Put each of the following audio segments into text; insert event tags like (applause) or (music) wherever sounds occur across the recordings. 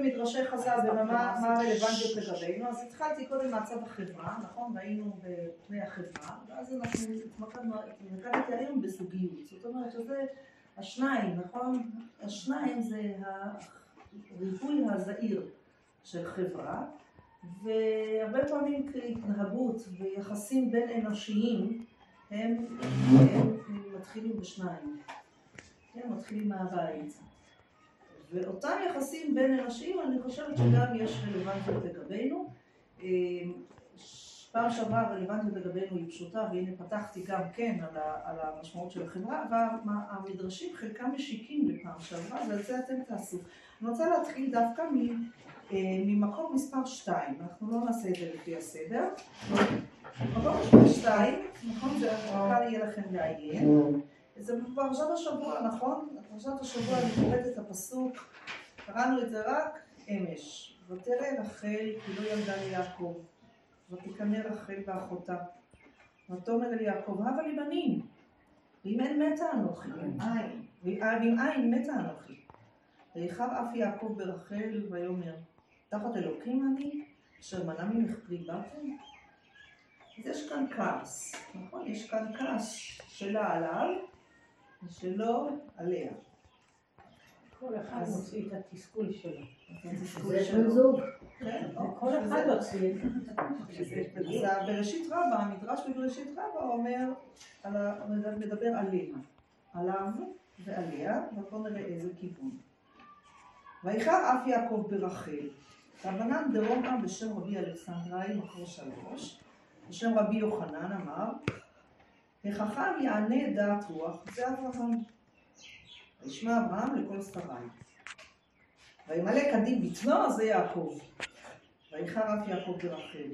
במדרשי חז"ל ומה מה הרלוונטיות לגבינו, אז התחלתי קודם מהצד החברה, נכון? והיינו בפני החברה, ואז אנחנו התמקדנו, התמקדתי היום בזוגיות, זאת אומרת שזה השניים, נכון? השניים זה הריבוי הזעיר של חברה, והרבה פעמים כהתנהגות ויחסים בין אנושיים הם, הם מתחילים בשניים, הם מתחילים מהבית. ואותם יחסים בין אנשים, אני חושבת שגם יש רלוונטיות לגבינו. אה, פעם שעברה הרלוונטיות לגבינו היא פשוטה, והנה פתחתי גם כן על, ה, על המשמעות של החברה, והמדרשים חלקם משיקים לפעם שעברה, ועל זה אתם תעשו. אני רוצה להתחיל דווקא מ, אה, ממקום מספר 2, אנחנו לא נעשה את זה לפי הסדר. מקום מספר 2, נכון? זה קל יהיה לכם לעיין. זה בפרשת השבוע, נכון? בפרשת השבוע אני קוראת את הפסוק, קראנו את זה רק אמש. ותרא רחל כי לא ילדה ליעקב, ותקנא רחל באחותה. ותאמר אל יעקב, הבה לי בנים, ואם אין מתה אנוכי, אין, ואם אין מתה אנוכי. ויחר אף יעקב ברחל ויאמר, תחת אלוקים אני, אשר מנע ממך פרי באתם? אז יש כאן כעס, נכון? יש כאן כעס שלה עליו, ושלו עליה. כל אחד מוציא את התסכול שלו. זה בן זוג. כל אחד מוציא. אז בראשית רבה, המדרש בבראשית רבה אומר, מדבר עליה, עליו ועליה, ובואו נראה איזה כיוון. ויחר אף יעקב ברחל, רבנן דרומא בשם רבי אלכסנדראי, מקור שלוש, בשם רבי יוחנן אמר, החכם יענה דעת רוח, זה אברהם. וישמע אברהם לכל שרי. וימלא קדים בטנו, זה יעקב. ויחר אף יעקב ברחל.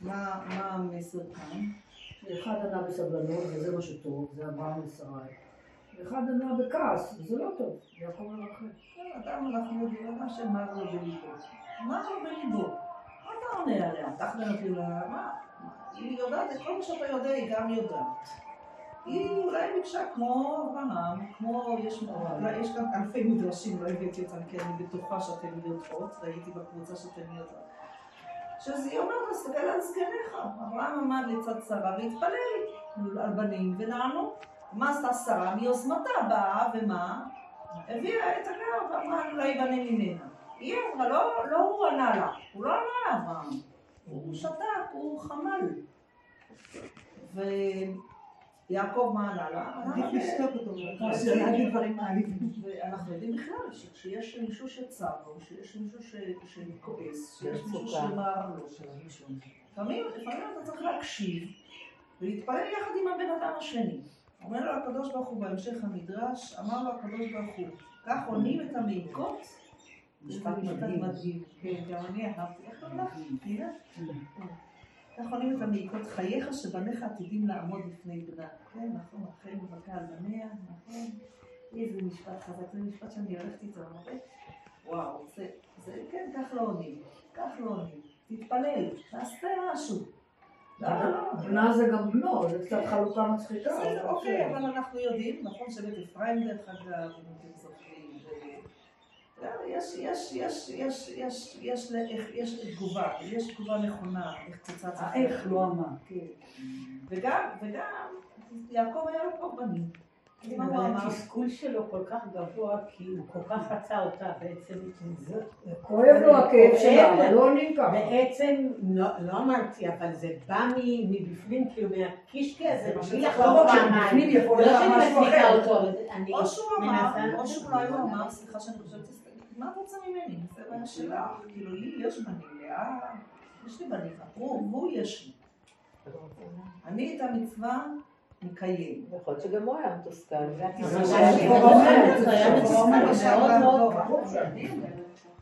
מה, מה המסר כאן? אחד ענה בסבלנות, וזה מה שטוב, זה אברהם ושרי. ואחד ענה בכעס, וזה לא טוב, יעקב ורחל. כן, אדם אנחנו יודעים מה שמר לו בליבו. מה לו בליבו? מה אתה עונה עליה? תחת נותנים לה, מה? היא יודעת את כל מה שאתה יודע, היא גם יודעת. היא אולי ביקשה כמו אברהם, כמו, יש, אולי יש כאן אלפי מדרשים, לא הבאתי אותם, כי אני בטוחה שאתן יודעות, ראיתי בקבוצה שאתן יודעות. שאז היא אומרת, תסתכל על זקניך. אברהם עמד לצד שרה והתפלל על בנים ונענו. מה עשתה שרה? מיוזמתה באה, ומה? הביאה את הגר ואמרה אולי בנה ממנה. היא אמרה, לא, לא הוא ענה לה, הוא לא ענה לאברהם. הוא שתק, הוא חמל. ויעקב מה ענה לה? עדיף לשתוק אותו, מעליבים. ואנחנו יודעים בכלל שכשיש מישהו שצר לו, שיש מישהו שכועס, שיש מישהו שמר לו, לפעמים אתה צריך להקשיב ולהתפלל יחד עם הבן אדם השני. אומר לו הקדוש ברוך הוא בהמשך המדרש, אמר לו הקדוש ברוך הוא, כך עונים את המעיקות משפט מדהים. כן, גם אני אהבתי. איך הולך? הנה. כך עונים את המעיקות חייך שבניך עתידים לעמוד לפני בנה. כן, נכון, אחרי מבכה על בניה, נכון. איזה משפט חזק, זה משפט שאני הולכת איתו הרבה. וואו, זה, זה, כן, כך לא עונים. כך לא עונים. תתפלל, תעשה משהו. בנה זה גם בנו, זה קצת חלוקה מצחיקה. בסדר, אוקיי, אבל אנחנו יודעים, נכון שבית אפרים דרך אגב, יש, יש, יש, יש, יש, יש, יש תגובה, יש תגובה נכונה, איך קצת... האיך לא אמר, כן. וגם, וגם, יעקב היה לו בנים. אבל התסכול שלו כל כך גבוה, כי הוא כל כך רצה אותה בעצם. כואב לו הכאב שלה, אבל לא עונים ככה. בעצם, לא אמרתי, אבל זה בא מבפנים, כאילו מהקישקע הזה, בלי לא לחזור יכול להיות משהו אחר. או שהוא אמר, או שאולי הוא אמר, סליחה שאני חושבת, מה את רוצה ממני? זה בעיה שלך. כאילו, לי יש בנים, לאה, יש לי בנים, הוא יש לי. אני את המצווה מקיים. יכול להיות שגם הוא היה מתוסכל.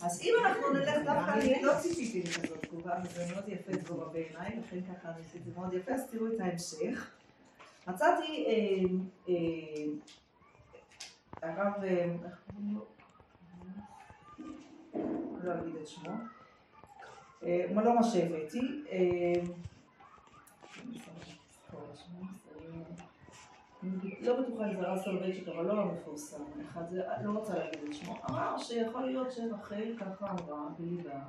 אז אם אנחנו נלך דווקא, אני לא ציפיתי לכזאת תגובה, וזה מאוד יפה תגובה בעיניי, לכן ככה אני עשיתי מאוד יפה, אז תראו את ההמשך. מצאתי הרב, איך קוראים לו? לא אגיד את שמו. לא מה שהבאתי. לא בטוחה אם זה הרב סולובייצ'יק, אבל לא המפורסם, אחד זה, לא רוצה להגיד את שמו, אמר שיכול להיות שרחל ככה אמרה בליבה.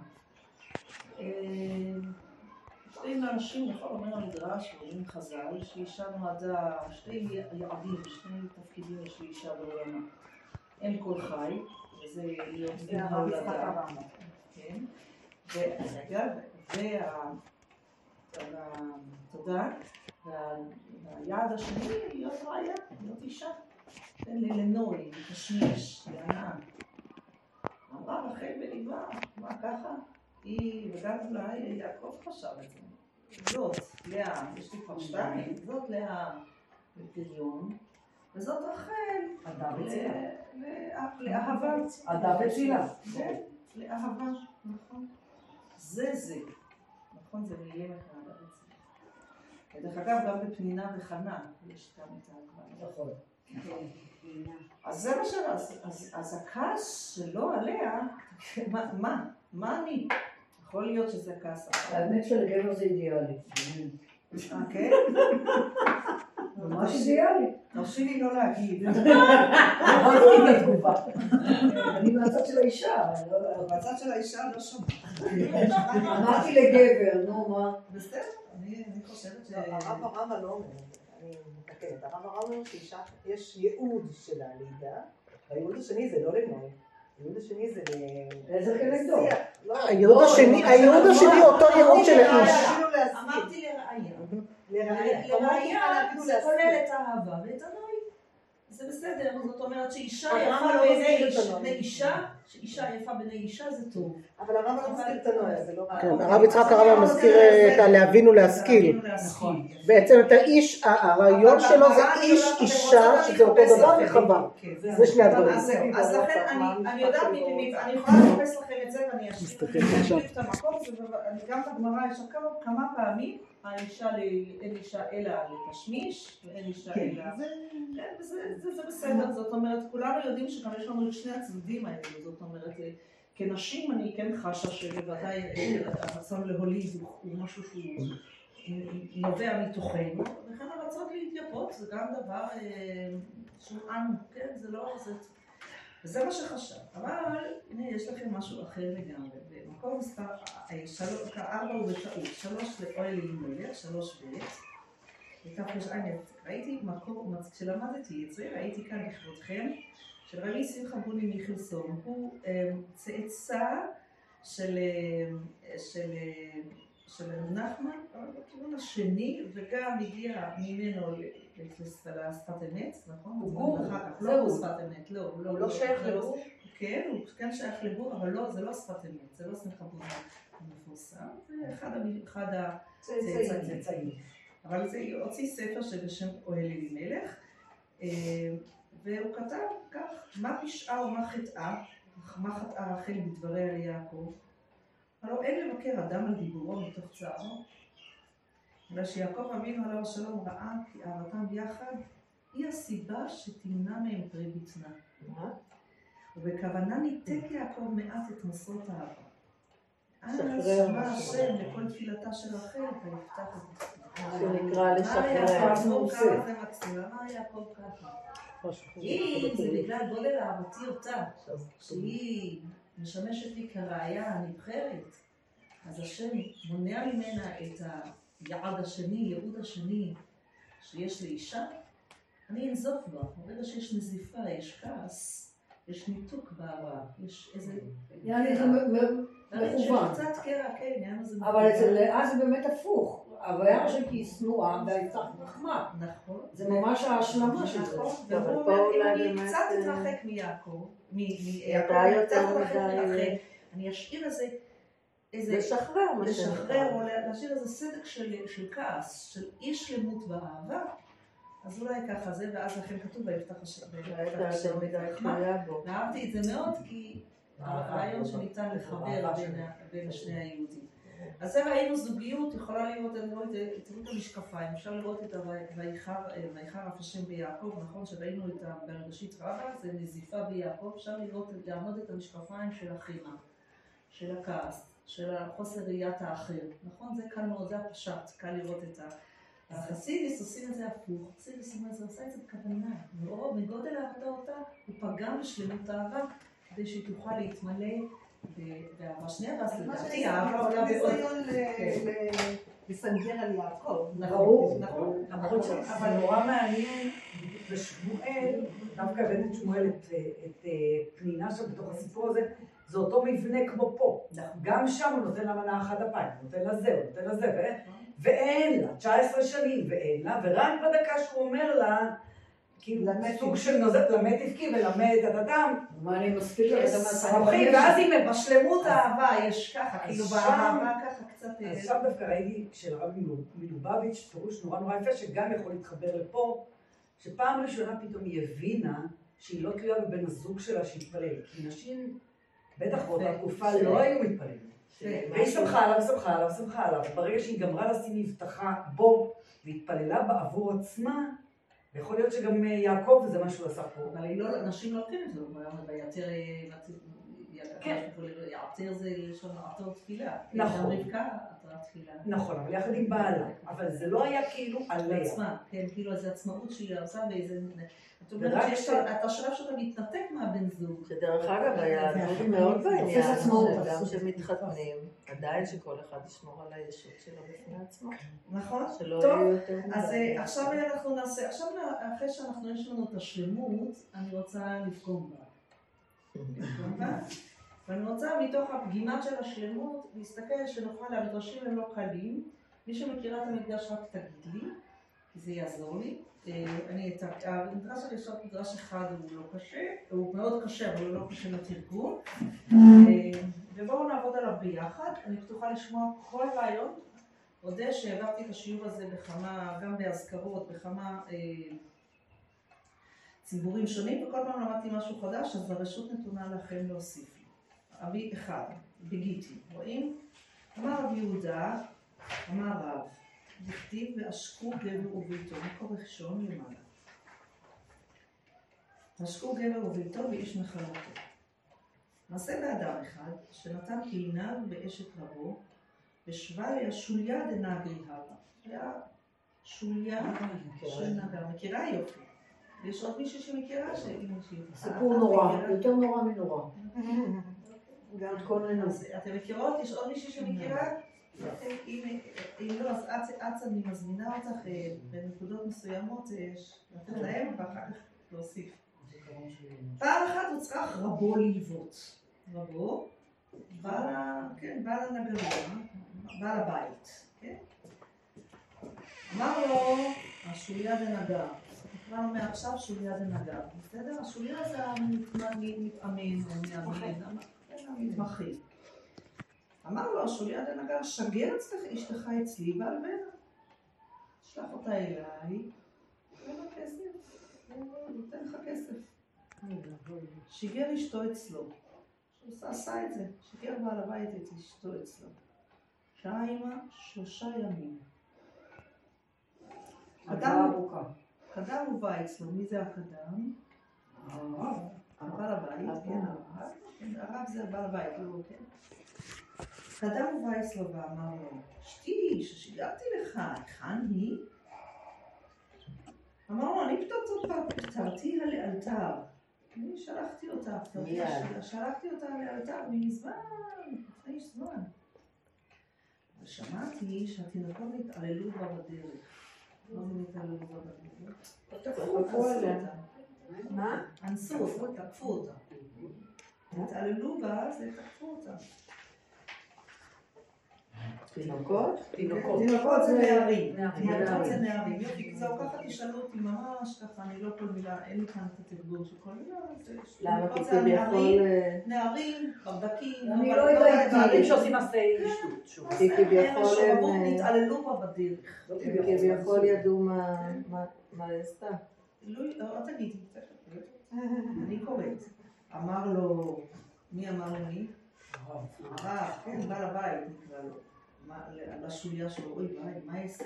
אה, שתי נשים, נכון, אומר המדרש, אומרים חז"ל, שאישה נועדה, שתי יעדים, שני תפקידים יש לאישה בעולמה. אם כל חי, זה הרב יצחק הרמב"ם. כן, ורגע, וה... וה- תודה, וה- והיעד השני להיות ראיה, להיות אישה. תן לי לנוי, לקשמיש, להנאה. אמרה רחל בליבה, מה ככה? היא, וגם אולי יעקב חשב את זה. זאת לאה, יש לי כבר שתיים, זאת לאה בפריון, וזאת רחל אדם וצילה. לאהבה. אדם וצילה. כן, לאהבה, נכון. זה זה. נכון, זה מילים אחד ארצי. דרך אגב, גם בפנינה וחנה יש גם את ההגבלה. נכון. אז זה מה ש... אז, אז, אז הכעס שלו עליה, מה, מה? מה אני? יכול להיות שזה כעס אחר. האמת שלגבר זה אידיאלי. אה, כן? (laughs) ממש אידיאלי. תרשי לי לא להגיד. אני מהצד של האישה. לא- בצד של האישה לא שומע. אמרתי לגבר, נו מה. בסדר, אני אני חושבת ש... הרב הרמב"ם לא אומר, אני מתקנת, הרב הרמב"ם אומר שאישה, יש ייעוד של הלידה, והייעוד השני זה לא לנוי, הייעוד השני זה. איזה כנגדו? לא, הייעוד לא, השני, לא, לא, לא, אותו לא, ייעוד לא, של לא, האיש. אמרתי לראיה. אפילו זה. כולל את האהבה ואת הנוי. זה בסדר, זאת אומרת שאישה יפה הרמב"ם לא בעיני אישה, שאישה יפה בעיני אישה זה טוב. אבל הרמב"ם לא מזכיר את הנוי, זה לא רע. כן. הרב יצחק אז הרמב"ם אני מזכיר רוצה את הלהבין ולהשכיל. ולהשכיל. בעצם את האיש, הרעיון שלו זה איש, אישה, שזה אותו דבר. לכם. כן, זה שני הדברים. אז לכן אני- אני יודעת אני יכולה לחפש לכם את זה ואני אשאיר את המקום, גם את הגמרא, יש כמה פעמים האישה, ל- אין אישה אלא לתשמיש, ואין אישה כן, אלא... כן, זה- בסדר, זאת אומרת, כולנו יודעים שגם יש לנו את שני הצדדים האלה, זאת אומרת, כנשים אני כן חשה שבוודאי הרצון להוליד הוא הוא משהו שהוא נובע מתוכנו, וכן הרצון להתייפות זה גם דבר אה, שהוא אנו, כן, זה לא, זה... וזה מה שחשב, אבל הנה יש לכם משהו אחר לגמרי, במקום מספר ארבע הוא בטעות, שלוש לאוהל אלימלך, שלוש ב' בתרע"א, ראיתי מקור, כשלמדתי את זה, ראיתי כאן לכבודכם, של רבי שמחה בוני מיכלסון, הוא אה, צאצא של, אה, של, אה, של נחמן, בכיוון השני, וגם הגיע ממנו לשפת אמת, נכון? הוא זה לא הוא. בשפת אמת, לא, הוא הוא לא שייך לא- לבור? כן, הוא כן שייך לבור, אבל לא, זה לא שפת אמת, זה לא שמחה בוני המפורסם, זה אחד, המ- אחד ה... צאצאים. צאצאים. אבל זה הוציא ספר שבשם אוהל אלימלך, אה, והוא כתב כך, מה פשעה ומה חטאה, מה חטאה רחל בדבריה ליעקב? הלא אין לבקר אדם על דיבורו מתוך צערו, אלא שיעקב אבינו עליו השלום ראה כי אהבתם יחד היא הסיבה שתמנע מהם פרי בטנה. מה? ובכוונה ניתק יעקב מעט את מסעות האהבה. אז שמע משהו. השם לכל תפילתה של רחל ויפתח את שנקרא מה לשחרר. אם זה. בגלל גודל אהבתי אותה, שהיא משמשת לי כראיה הנבחרת, אז השם מונע ממנה את היעד השני, ייעוד השני שיש לאישה, אני אנזוף בה. ברגע שיש נזיפה, יש כעס, יש ניתוק באהבה, יש איזה... יעני זה מ- מ- יש מכוון. קרע, כן, אבל אצל לאה זה באמת הפוך. ההוויה של כי היא שנואה והייתה נחמד. נכון. זה ממש ההשלמה של זה. נכון, אבל והוא אומר, אם אני קצת אה, אתרחק מיעקב, מ- מיעקב, אני אשאיר איזה, איזה, לשחרר לשחרר או להשאיר איזה סדק של, של כעס, של אי שלמות באהבה, אז אולי ככה זה, ואז לכן כתוב ויפתח השם. ויפתח השם את הרחמה. ואהבתי את זה מאוד כי הרעיון שניתן לחבר בין שני היהודים. אז זה ראינו זוגיות, יכולה לראות, תראו את המשקפיים, אפשר לראות את ה"ו- ויחר אה, ויחר אף השם ביעקב, נכון שראינו את בראשית רבה, זה נזיפה ביעקב, אפשר לראות, לעמוד את המשקפיים של החימה, של הכעס, של החוסר ראיית האחר, נכון? זה קל מאוד, זה הפשט, קל לראות את ה... החסידיס עושים את זה הפוך, החסידיס אומר, זה עושה את זה בכוונה. מגודל אהבתו אותה, הוא פגע בשלמות האהבה, כדי שהיא תוכל להתמלא באהבה שנייה, ואז לדעתי האהבה עולה בעוד... ל- לסנגר על יעקב. נכון. ש- אבל נורא מעניין, בשמואל, דווקא הבאתי את שמואל, את, אה, פנינה שם בתוך הסיפור הזה, זה אותו מבנה כמו פה. גם שם הוא נותן לה מנה אחת אפיים, הוא נותן לה זה, הוא נותן לה זה, ו- ואין לה, 19 שנים ואין לה, ורק בדקה שהוא אומר לה, כאילו, סוג. של נוזל, למד תבכי ולמד את הדם, מה אני מספיק לך את? סמוכים, ואז היא בשלמות האהבה, יש ככה, כאילו באהבה ככה קצת... אה, אז שם דווקא ראיתי של הרב מלוב- מלובביץ' פירוש נורא נורא יפה, שגם יכול להתחבר לפה, שפעם ראשונה פתאום היא הבינה שהיא לא תלויה בבן הזוג שלה שיתפלל. כי נשים, בטח באותה תקופה, לא היו מתפללים. והיא שמחה עליו, שמחה עליו, שמחה עליו. ברגע שהיא גמרה לשים מבטחה בו, והתפללה בעבור עצמה, ויכול להיות שגם אה, יעקב זה מה שהוא עשה פה. אבל היא לא, נשים לא כן זה, ויתר, כן. יעתר זה לשון עתר תפילה. נכון. רבקה עתרה תפילה. נכון, אבל יחד עם בעלה. אבל זה לא היה כאילו עליה. לעצמה, כן, כאילו איזו עצמאות שהיא עושה ואיזה... את אומרת שיש את השלב שאתה מתנתק מהבן זוג. שדרך אגב, היהדות זה מאוד תופס בעניין, תופס. שמתחתנים, עדיין שכל אחד ישמור על הישות שלו בפני עצמו. נכון? שלא טוב, יהיו יותר אז. אה, עכשיו אנחנו נעשה, עכשיו אחרי שאנחנו, יש לנו את השלמות, אני רוצה לפגום בה. לפגום בה. ואני רוצה מתוך הפגימה של השלמות, להסתכל שנוכל, המדרשים הם לא קלים. מי שמכירה את המקדש רק תגיד לי, כי זה יעזור לי. אה, אני את המדרש הראשון, מדרש אחד הוא לא קשה, הוא מאוד קשה, אבל הוא לא קשה לתרגום. אה, ובואו נעבוד עליו ביחד. אני פתוחה לשמוע כל רעיון. אודה שהעברתי את השיעור הזה בכמה, גם באזכרות, בכמה אה, ציבורים שונים, וכל פעם למדתי משהו חדש, אז הרשות נתונה לכם להוסיף אבי אחד, בגיטי, רואים? אמר רב יהודה, אמר רב, דכתיב ועשקו גבר וביתו, מקור ראשון למעלה. ועשקו גבר וביתו ואיש נחלתו. מעשה באדם אחד, שנתן כעיניו באשת רבו, ושביה שוליה דנגרי הווה. היה שוליה של נגר. מכירה יופי. יש עוד מישהי שמכירה. סיפור נורא, יותר נורא מנורא. (laughs) גם התכוננו. אז אתם מכירות? יש עוד מישהי שמכירה? אם אם לא, אז אץ- אני מזמינה אותך אה, בנקודות מסוימות אה, לתת להם ואחר כך להוסיף. פעם אחת הוא צריך רבו ללוות. רבו, בעל כן, הנגריה, בעל הבית, כן? אמר לו, השוליה דנגר, נקרא לו מעכשיו שוליה דנגר, בסדר? השוליה זה המתאמן, או המאמן, המתמחים. אמר לו השוליה דנגר, שגר אצלך אשתך אצלי והלבנה. שלח אותה אליי, תן לה כסף, נותן לך כסף. שיגר אשתו אצלו. שהוא עשה- את זה, שיגר בעל הבית את אשתו אצלו. שהה עימה שלושה ימים. אדם. קדם הובא אצלו, מי זה הקדם? בעל הבית, כן, הרב. כן, הרב זה בעל הבית, לא, כן. קדם הובא אצלו ואמר לו, אשתי, ששיגרתי לך, היכן היא? אמר לו, אני פתרתיה לאלתר. אני שלחתי אותה. שלחתי אותה לאלתר מזמן, לפני זמן. ושמעתי שהתינוקות התעללו בה בדרך. מה זה התעללו בה בדרך? תחלקו עליה. מה? אנסו אותה, תקפו אותה. התעללו בה, זה תקפו אותה. תינוקות? תינוקות. תינוקות זה נערים. נערים. תינוקות זה נערים. יופי, זהו, ככה תשאלו אותי ממש ככה, אני לא כל מילה, אין לי כאן את התרגול של כל מילה. זה- למה? תינוקות כי זה כביכול... הנערים, אה, נערים, ברדקים. אני אבל לא יודעת. בעלים שעושים מעשי שטות. שוב. כי כביכול הם... אה, התעללו בה בדרך. לא כביכול ידעו מה- מה מה היא עשתה. לא, לא תגידי. אני קוראת. אמר לו, מי אמר למי? הרב, כן, בעל הבית נקרא לו. מה- לשוליה שלו, אוי מה יעשה?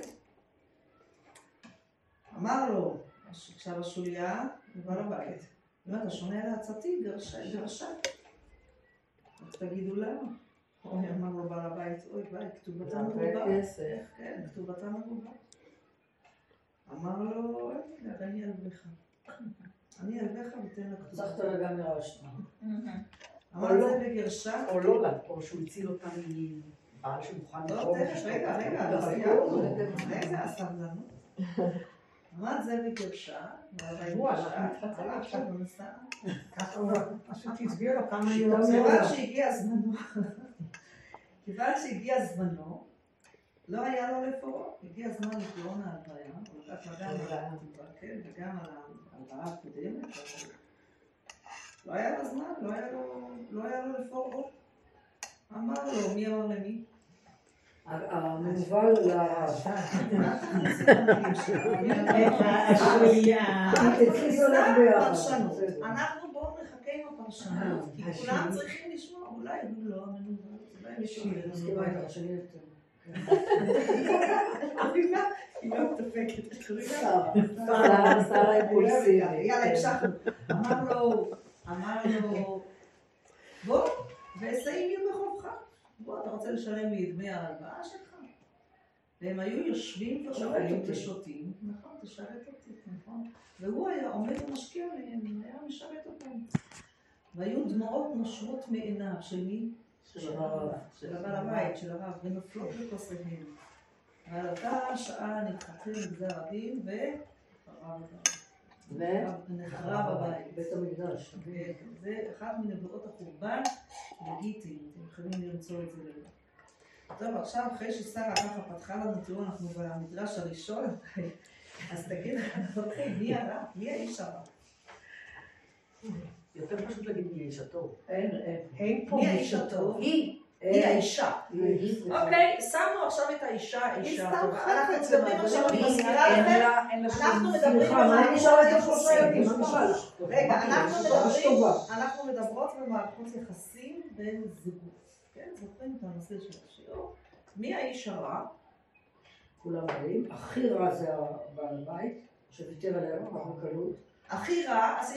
אמר לו, עכשיו השוליה, בעל הבית. אם אתה שומע לעצתי, גרשה. אז תגידו למה. אוי, אמר לו בעל הבית, אוי כתובתה זה הרבה מרובה. כן, כתובתה מרובה. אמר לו, "אל תדאג, אני אלוויך. אני אלוויך ותן לה כתובה. לה גם מרשת. אמר את זה בגרשה. או לא לה, או שהוא הציל אותה מבעל שמוכן לא, לקרוא תכף, רגע, רגע, לא סיימנו. רגע, הסבלנות. אמר זה בגרשה. נסעה. ככה הוא פשוט הסביר לו כמה (laughs) היא לא כיוון. שהגיע זמנו, (laughs) כיוון שהגיע זמנו, לא היה לו לפרעה, הגיע זמן לפרעון ההלוויה, גם על ההלוויה, כן, וגם על ההלוויה הקודמת, לא היה לו זמן, לא היה לו, לא היה לו לפרעה. אמר לו, מי אמר למי? פרשנות. בסדר. אנחנו בואו נחכה עם הפרשנות, כי כולם צריכים לשמוע, אולי הוא לא המנוול, אולי מישהו היא. שרה. אימפולסיבית. יאללה, המשכנו. אמר לו, אמר לו, בוא, ואסיים יהיו בחובך. בוא, אתה רוצה לשלם לי את דמי ההלוואה שלך? והם היו יושבים ושותים ושותים, נכון, תשרת אותי, נכון? והוא היה עומד ומשקיע להם, היה משרת אותם. והיו דמעות נושרות מעיניו, של מי? של הבעל הבית, של הרב, ונופלות בכוסיהם. ועל אותה שעה נדחתם לגזר הדין, וחרב ונחרב הבית. בית המקדש. זה אחת מנבואות החורבן, לגיטימי, אתם יכולים למצוא את זה לבד. טוב, עכשיו אחרי ששרה ככה פתחה לנו, תראו, אנחנו במדרש הראשון, (laughs) אז תגיד, (laughs) מי הרע? מי האיש הרע? יותר פשוט להגיד מי איש הטוב. אין, אין. פה מי האיש הטוב? היא, היא האישה. אוקיי, שמנו עכשיו את האישה, האישה. אנחנו מדברים עכשיו, אני לא מזכירה לכם, אנחנו מדברים לך? רגע, אנחנו טובה. אנחנו מדברות במערכות יחסים בין זוגות. כן, זוכרים את הנושא של השיעור? מי האיש הרע? כולם באים. הכי רע זה הבעל בית, שוויתר עליה כל כך בקלות. הכי רע, אז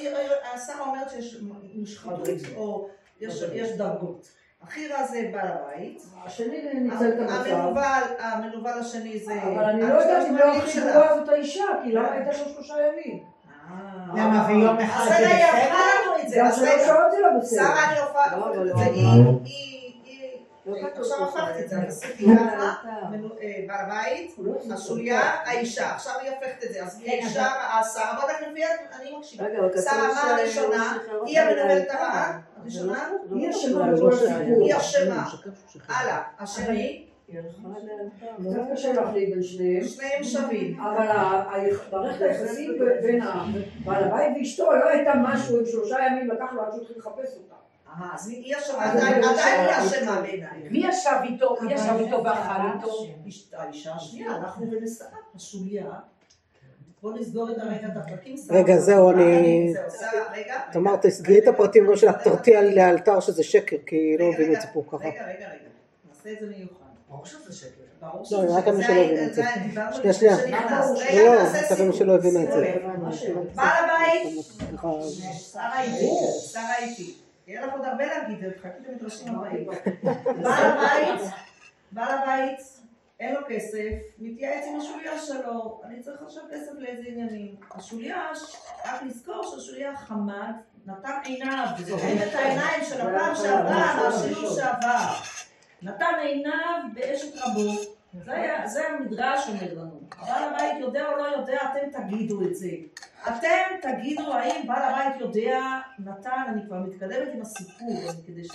השרה אומרת שיש מושחתות, או יש יש דרגות. הכי רע זה בעל הבית. השני ניצל את המצב. המנוול, השני זה... אבל אני לא יודעת אם לא הכי שלה. גרועה זאת האישה, כי למה הייתה שם שלושה ימים? אה. למה, ויום אחד אז זה בסדר? את זה. גם שלוש שעות זה לא בסדר. שרה אני הופעה, לא, לא. היא, לא עכשיו שלושה הפכתי את זה. עשיתי ככה, מנו- אה, בעל הבית, הוא לא השוליה. האישה, עכשיו היא הופכת את זה, אז היא כן, האישה, השרה, בוא לפי, אני מקשיבה. שרה אמרה שהוא הראשונה, היא המנהלת. הרעה, הראשונה, לא היא אשמה. הלאה, השני. לא קשה להחליט בין שניהם. שניהם שווים. אבל מערכת היחסים בין בעל הבית ואשתו לא הייתה משהו עם שלושה ימים לקח לו עד שהוא התחיל לחפש אותה. אה, אז היא אשמה, אז עדיין אני היא אשמה. אשמה בעיניי. מי ישב איתו? מי ישב איתו ואכל איתו? איש- האישה השנייה, אנחנו בנשאה, השוליה. בוא נסגור את הרגע את הפרקים. רגע, זהו, אני- שרה, רגע. את אמרת, תסגרי את הפרטים גם שלך, תרתיע לאלתר שזה שקר, כי לא מבינים את זה פה ככה. רגע, רגע, רגע. נעשה את זה מיוחד. ברור שזה שקר. ברור לא, רק שזה- מי זה שלא ה- הבין את זה. שנייה, שנייה. לא, רגע, לא, רק מי. שלא הבינה את זה. בעל הבית. שרה איתי, שרה איתי. יהיה לך עוד הרבה להגיד, חכי את המדרשים הבאים. בעל הבית, בעל הבית, אין לו כסף, מתייעץ עם השוליה שלו, אני צריך עכשיו כסף לאיזה עניינים. השוליה, רק לזכור שהשוליה חמד, נתן עיניו, זוכרים את העיניים של הפעם שעברה, מהשיעור שעבר. נתן עיניו באשת רבו. זה המדרש אומר לנו. בעל הבית יודע או לא יודע, אתם תגידו את זה. אתם תגידו האם בעל הבית יודע, נתן, אני כבר מתקדמת עם הסיפור, אני כדי ש...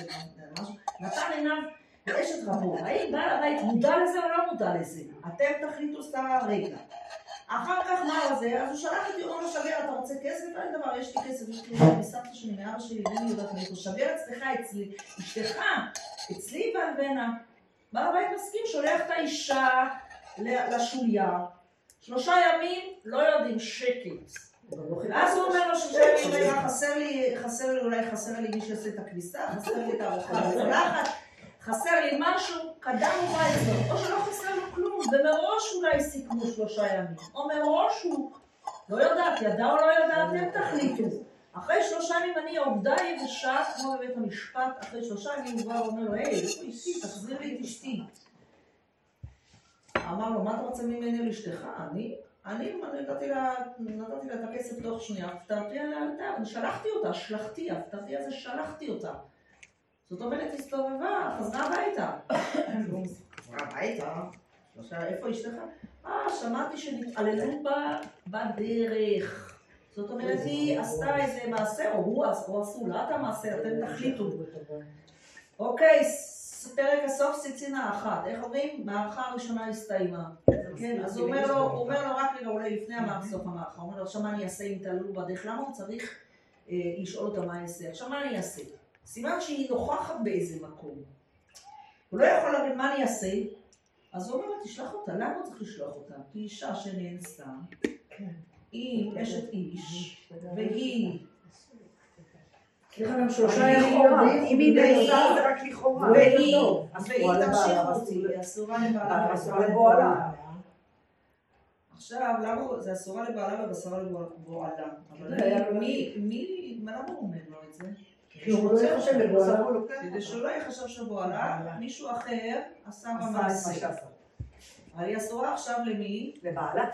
נתן עיניו באשת רבו. האם בעל הבית מודע לזה או לא מודע לזה? אתם תחליטו סתם רגע. אחר כך מה זה? אז הוא שלח אותי, אומר לו שגר, אתה רוצה כסף? אין דבר, יש לי כסף, יש לי מסבתא שלי, מאבא שלי, אינני יודעת מאיפה. שגר אצלך, אצלי. אשתך, אצלי והלבנה. בעל הבית מסכים, שולח את האישה לשוליה. שלושה ימים, לא יודעים, שקט. ואז הוא אומר לו ימים, רגע, חסר לי, חסר לי, אולי חסר לי מי שיעשה את הכביסה, (laughs) חסר לי את הארוחה חסר לי משהו, קדם ובא אצלו, או שלא חסר לו כלום, ומראש אולי סיכמו שלושה ימים, או מראש הוא, לא יודעת, ידע או לא ידע, אתם תחליטו. אחרי שלושה ימים אני עובדה יבשה, כמו בבית המשפט, אחרי שלושה ימים הוא בא ואומר לו, היי, איפה אשתי? תחזיר לי את אשתי. אמר לו, מה אתה רוצה ממני על אשתך? אני? אני נתתי לה, נתתי לה את הכסף תוך שנייה, תרתיע לאלתר, אני שלחתי אותה, שלחתיה, תרתיע זה שלחתי אותה. זאת אומרת, הסתובבה, חזרה הביתה. חזרה הביתה, איפה אשתך? אה, שמעתי שנתעללו בה בדרך. זאת אומרת, היא עשתה איזה מעשה, או הוא עשו לה את המעשה, אתם תחליטו. אוקיי, פרק הסוף סיצינה אחת. איך אומרים? מערכה הראשונה הסתיימה. כן, אז הוא אומר לו, הוא אומר לו רק רגע אולי לפני הסוף המערכה, הוא אומר לו עכשיו מה אני אעשה אם תעלו בדרך? למה הוא צריך אה, לשאול אותה מה יעשה? עכשיו מה אני אעשה? סימן שהיא נוכחת באיזה מקום. הוא לא יכול להגיד מה אני אעשה, אז הוא אומר לה תשלח אותה. למה הוא צריך לשלוח אותה? כי אישה שנאנסה, היא אשת איש, והיא לנו שלושה. יודעים, אם היא נעשה זה רק לכאורה. והיא, אסורה והיא תמשיך אותי, אסורה לבעלה. אסורה לבועלה. עכשיו, למה זה אסורה לבעלה ובשרה לבועלה. אבל מי, מי, מה למה הוא אומר לו את זה? כי הוא לא יחשב לבועלה. כדי שהוא לא יחשב שבועלה, מישהו אחר עשה בה עשה את מה מעשה. שעשה. אבל היא אסורה עכשיו למי? לבעלה.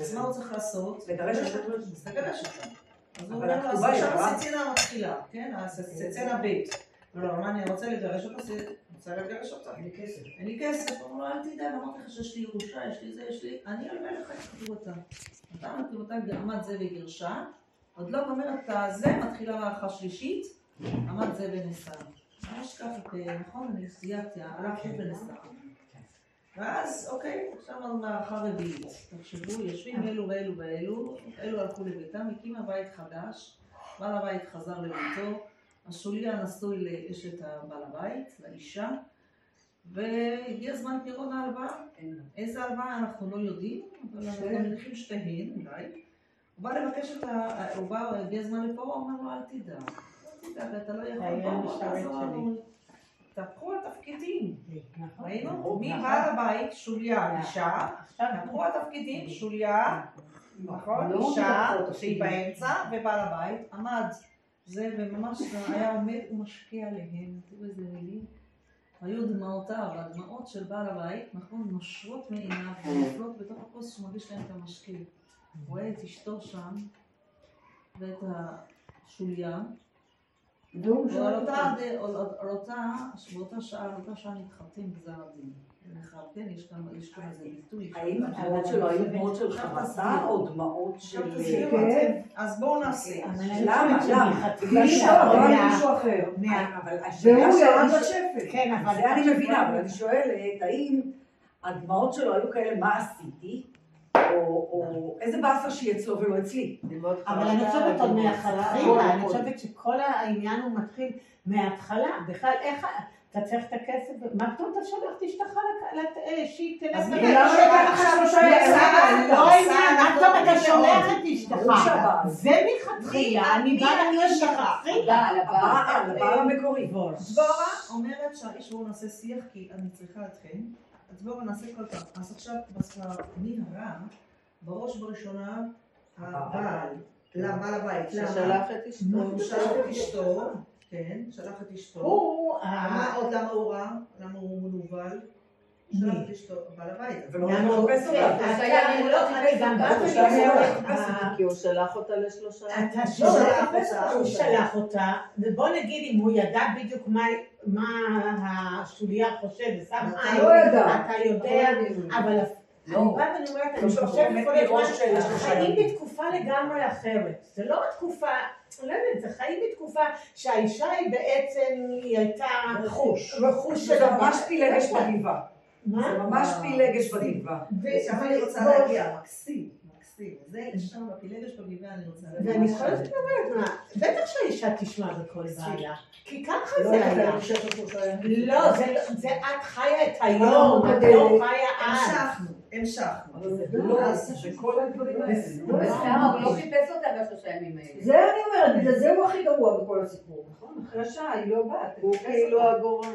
אז מה הוא צריך לעשות? לגרש אותה. אז לגרש אותה. אז הוא אומר לו, אז עכשיו עברה. הסצינה מתחילה, כן? הסצינה ב'. לא, מה אני רוצה לגרש אותה? זה- רוצה לגרש אותה. אין לי כסף. אין לי כסף, הוא אומר לו, אל תדאג, אמרתי לך שיש לי ירושה, יש לי זה, יש לי, אני אלווה לך את. נתן לה כתובתה עמד זה וגירשה, עוד לא גומרת את הזה, מתחילה מערכה שלישית, עמד זה ונסע. ממש ככה, אה, נכון? אני סייגתי, הלכתי ונסע. ואז, אוקיי, עכשיו מערכה רביעית. תחשבו, יושבים אלו ואלו ואלו, אלו הלכו לביתם, הקימה בית חדש, בעל הבית חזר לביתו, השוליה נשוי לאשת הבעל הבית, לאישה, והגיע זמן פירעון ההלוואה. איזה הלוואה אנחנו לא יודעים, אבל אנחנו מניחים שתיהן אולי. הוא בא לבקש את ה... הוא בא, הגיע זמן לפה, הוא אומר לו אל תדאג. אל תדאג, אתה לא יכול, היה בוא, בוא משרת תעזור. לנו. תהפכו התפקידים. נכון. ראינו? נכון. מבעל הבית, שוליה, אישה, עכשיו תהפכו התפקידים, שוליה, נכון? לא אישה, שהיא. באמצע, ובעל הבית, עמד. זה, וממש היה עומד ומשקיע עליהם. תראו איזה מילים. היו דמעותיו, הדמעות של בעל הבית, נכון, נושרות מעיניו ונופלות בתוך הכוס שמרגיש להם את המשקה. הוא רואה את אשתו שם, ואת השוליה, אותה, באותה שעה, על אותה שעה נתחרטים גזר הדין. נחרט, כן, יש כאן איזה ביטוי. האם הדמעות שלו היו דמעות של חרטה או דמעות של... אתם. אז בואו נעשה. למה? למה? בגלל מלכתחילה, שאתה לא מה- מישהו אחר. מה- אבל השאלה שואלת- לשפל. כן, אבל... זה אני מבינה, אבל אני שואלת, האם הדמעות שלו היו כאלה, מה עשיתי? איזה באסה שהיא אצלו ולא אצלי? אבל אני חושבת עוד מהתחלה, אני חושבת שכל העניין הוא מתחיל מההתחלה. בכלל, איך... אתה צריך את הכסף, מה פתאום אתה שולח את אשתך אה, שהיא תלך אז ולק- למה לא לקח לך שלושה ימים? לא העניין, מה פתאום אתה שולח את אשתך? זה מלכתחילה, אני באה. הבעל, הבעל המקורי. דבורה אומרת בואו נעשה שיח כי אני צריכה אתכם. אז בואו נעשה כל פעם. אז עכשיו, בספר מי הרע? בראש ובראשונה הבעל. לבעל הבית. ששלח את אשתו. הוא שלח את אשתו, כן, שלח את אשתו. הוא, מה עוד למה הוא רע? למה הוא מנוול? שלח את אשתו, בעל הבית. כן, לא- כי הוא שלח אותה לשלושה לא, שלח אותה, הוא שלח אותה, ובוא נגיד אם הוא ידע בדיוק מה- מה השוליה חושבת, שם אתה עין, לא. אתה יודע, אבל. אני באה ואני אומרת, אני לא, חושבת כל הזמן, חיים. בתקופה לגמרי אחרת, זה לא תקופה, לא יודעת, זה חיים בתקופה שהאישה היא בעצם, היא הייתה רכוש. רכוש של זה ממש. פילגש בגבעה. מה? זה ממש פילגש בגבעה. עכשיו אני רוצה בוא- להגיע, מקסים, מקסים. זה שם בפילגש בגבעה אני רוצה להגיע. ואני כל הזמן אומרת, מה, בטח שהאישה תשמע בקול בעלה, כי ככה לא זה היה. חושבת. לא, זה, את חיה את היום, לא, את לא חיה אז. המשכנו. אבל זה לא, הדברים האלה. לא, בסדר, הוא לא חיפש אותה בשלושה ימים האלה. זה אני אומרת, בגלל זה הוא הכי גרוע בכל הסיפור, נכון? אחרי השעה היא לא באה. הוא כאילו הגורם.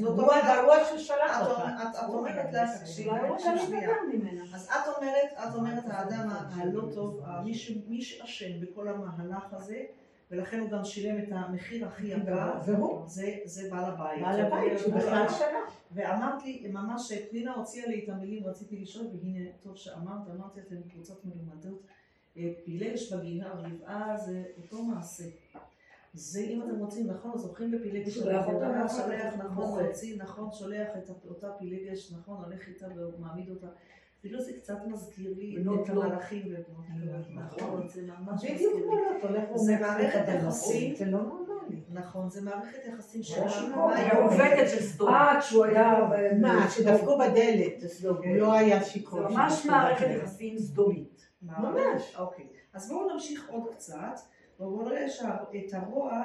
זאת הוא אומרת- הגרוע ששלח. אומרת- את- אומרת לה, תקשיבי. אז את אומרת, את אומרת האדם הלא טוב, מי שאשם בכל המהלך הזה, ולכן הוא גם שילם את המחיר הכי יקר. והוא? זה, זה בעל הבית. בעל הבית, שהוא בכלל שלה. ואמרת לי, ממש, פנינה הוציאה לי את המילים, רציתי לשאול, והנה, טוב שאמרת, אמרתי, אתן קבוצות מלומדות. אה, פילגש בגינה, רבעה זה אותו מעשה. זה אם אתם רוצים, נכון, זוכרים בפילגש שולח אותה כך שולח, נכון, מוכר. מוציא, נכון, שולח את אותה פילגש, נכון, הולך איתה ומעמיד אותה. אפילו זה קצת מזכיר לי את לוט. המלאכים ובנות לוט, נכון, זה ממש מזכיר לי. לא, זה מערכת. יחסים. זה נורמלי. נכון, זה מערכת יחסים הוא היה. מעוותת של סדום. אה, כשהוא היה... מה, שדפקו בדלת. הוא לא היה זה שיכור. ממש שדפקו מערכת. יחסים סדומית. ממש. אוקיי. אז בואו נמשיך עוד קצת. בואו נראה שאת הרוע,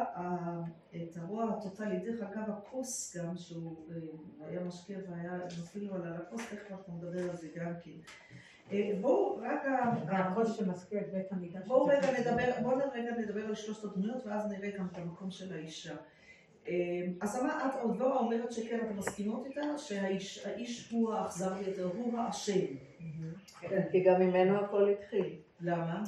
את הרוע הטוטלי, דרך אגב הכוס גם, שהוא אה, היה משקיע והיה נופל לו על הכוס, תכף אנחנו נדבר על זה גם כן. אה, בואו רק... ה- והקול שמזכיר את בית המקדש. בואו רגע נדבר, בואו רגע נדבר על שלושת הדמויות ואז נראה גם את המקום של האישה. אה, אז אמר, את דבורה אומרת שכן, אתם מסכימות איתה, שהאיש האיש הוא האכזר ביותר, הוא האשם. כן, כי גם ממנו הכל התחיל. למה?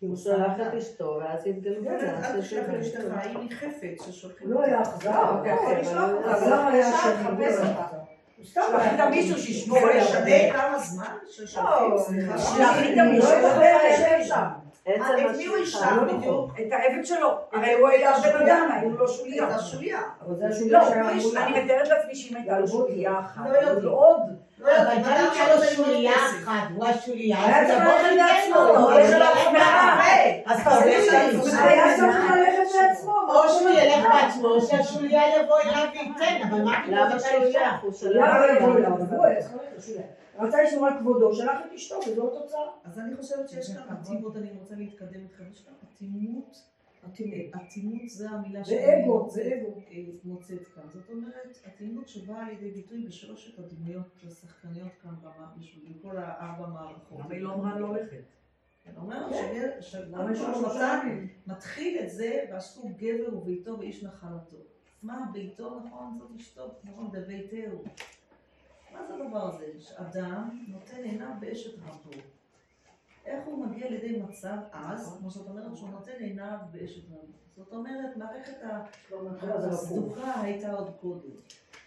כי הוא שלח את אשתו, ואז התגלגל. אל תשלח את אשתך, היא חפץ ששולחים לא היה אכזר, אוקיי, הוא יכול לשלוח לא- אותה, אבל אבל למה היה? לחפש הוא אותה. סתם שלחית מישהו שישמור משנה בדרך. כמה זמן? לא. שלחית אני מישהו לא אה, את מי הוא. ישלח לא בדיוק? את העבד שלו. הרי הוא היה בן אדם, הוא לא את שוליה. השוליה. אבל זה השוליה לא, שהיה אני מתארת לעצמי שאם הייתה לו שוליה אחת, לא עוד. לא יודעת, אבל היה לו שוליה. אחת, הוא השוליה, היה צריך לעצמו. הוא. ילך לעצמו. אז אתה הולך לעצמך. או שהשוליה יבוא אליו וייתן, אבל מה פתאום למה את שהוא האישה? ילך? הוא שלח למה. יבוא אליו? רצה לשמור על כבודו, שלח את אשתו, וזו התוצאה. אז אני חושבת שיש כאן אטימות, אני רוצה להתקדם איתכם, יש כאן אטימות, אטימות זה המילה זה אגו, מוצאת- זה אגו. אה, מוצאת כאן, זאת אומרת, אטימות שבאה לידי ביטוי בשלושת הדמויות השחקניות כאן במה- בשביל כל הארבע מערכות. למה היא לא אמרה לא הולכת? כן, אומר כן. ש- למה יש לנו שלושה שלושה ימים? מתחיל את זה, ועשו גבר וביתו ואיש נחלתו. מה ביתו, נכון, זאת אשתו, נכון, בביתהו. מה זה הדבר הזה? שאדם נותן עיניו באשת רבו. איך הוא מגיע לידי מצב אז, כמו שאת אומרת, שהוא נותן עיניו באשת רבו. זאת אומרת, מערכת הפוך. הסדוקה הייתה עוד קודם,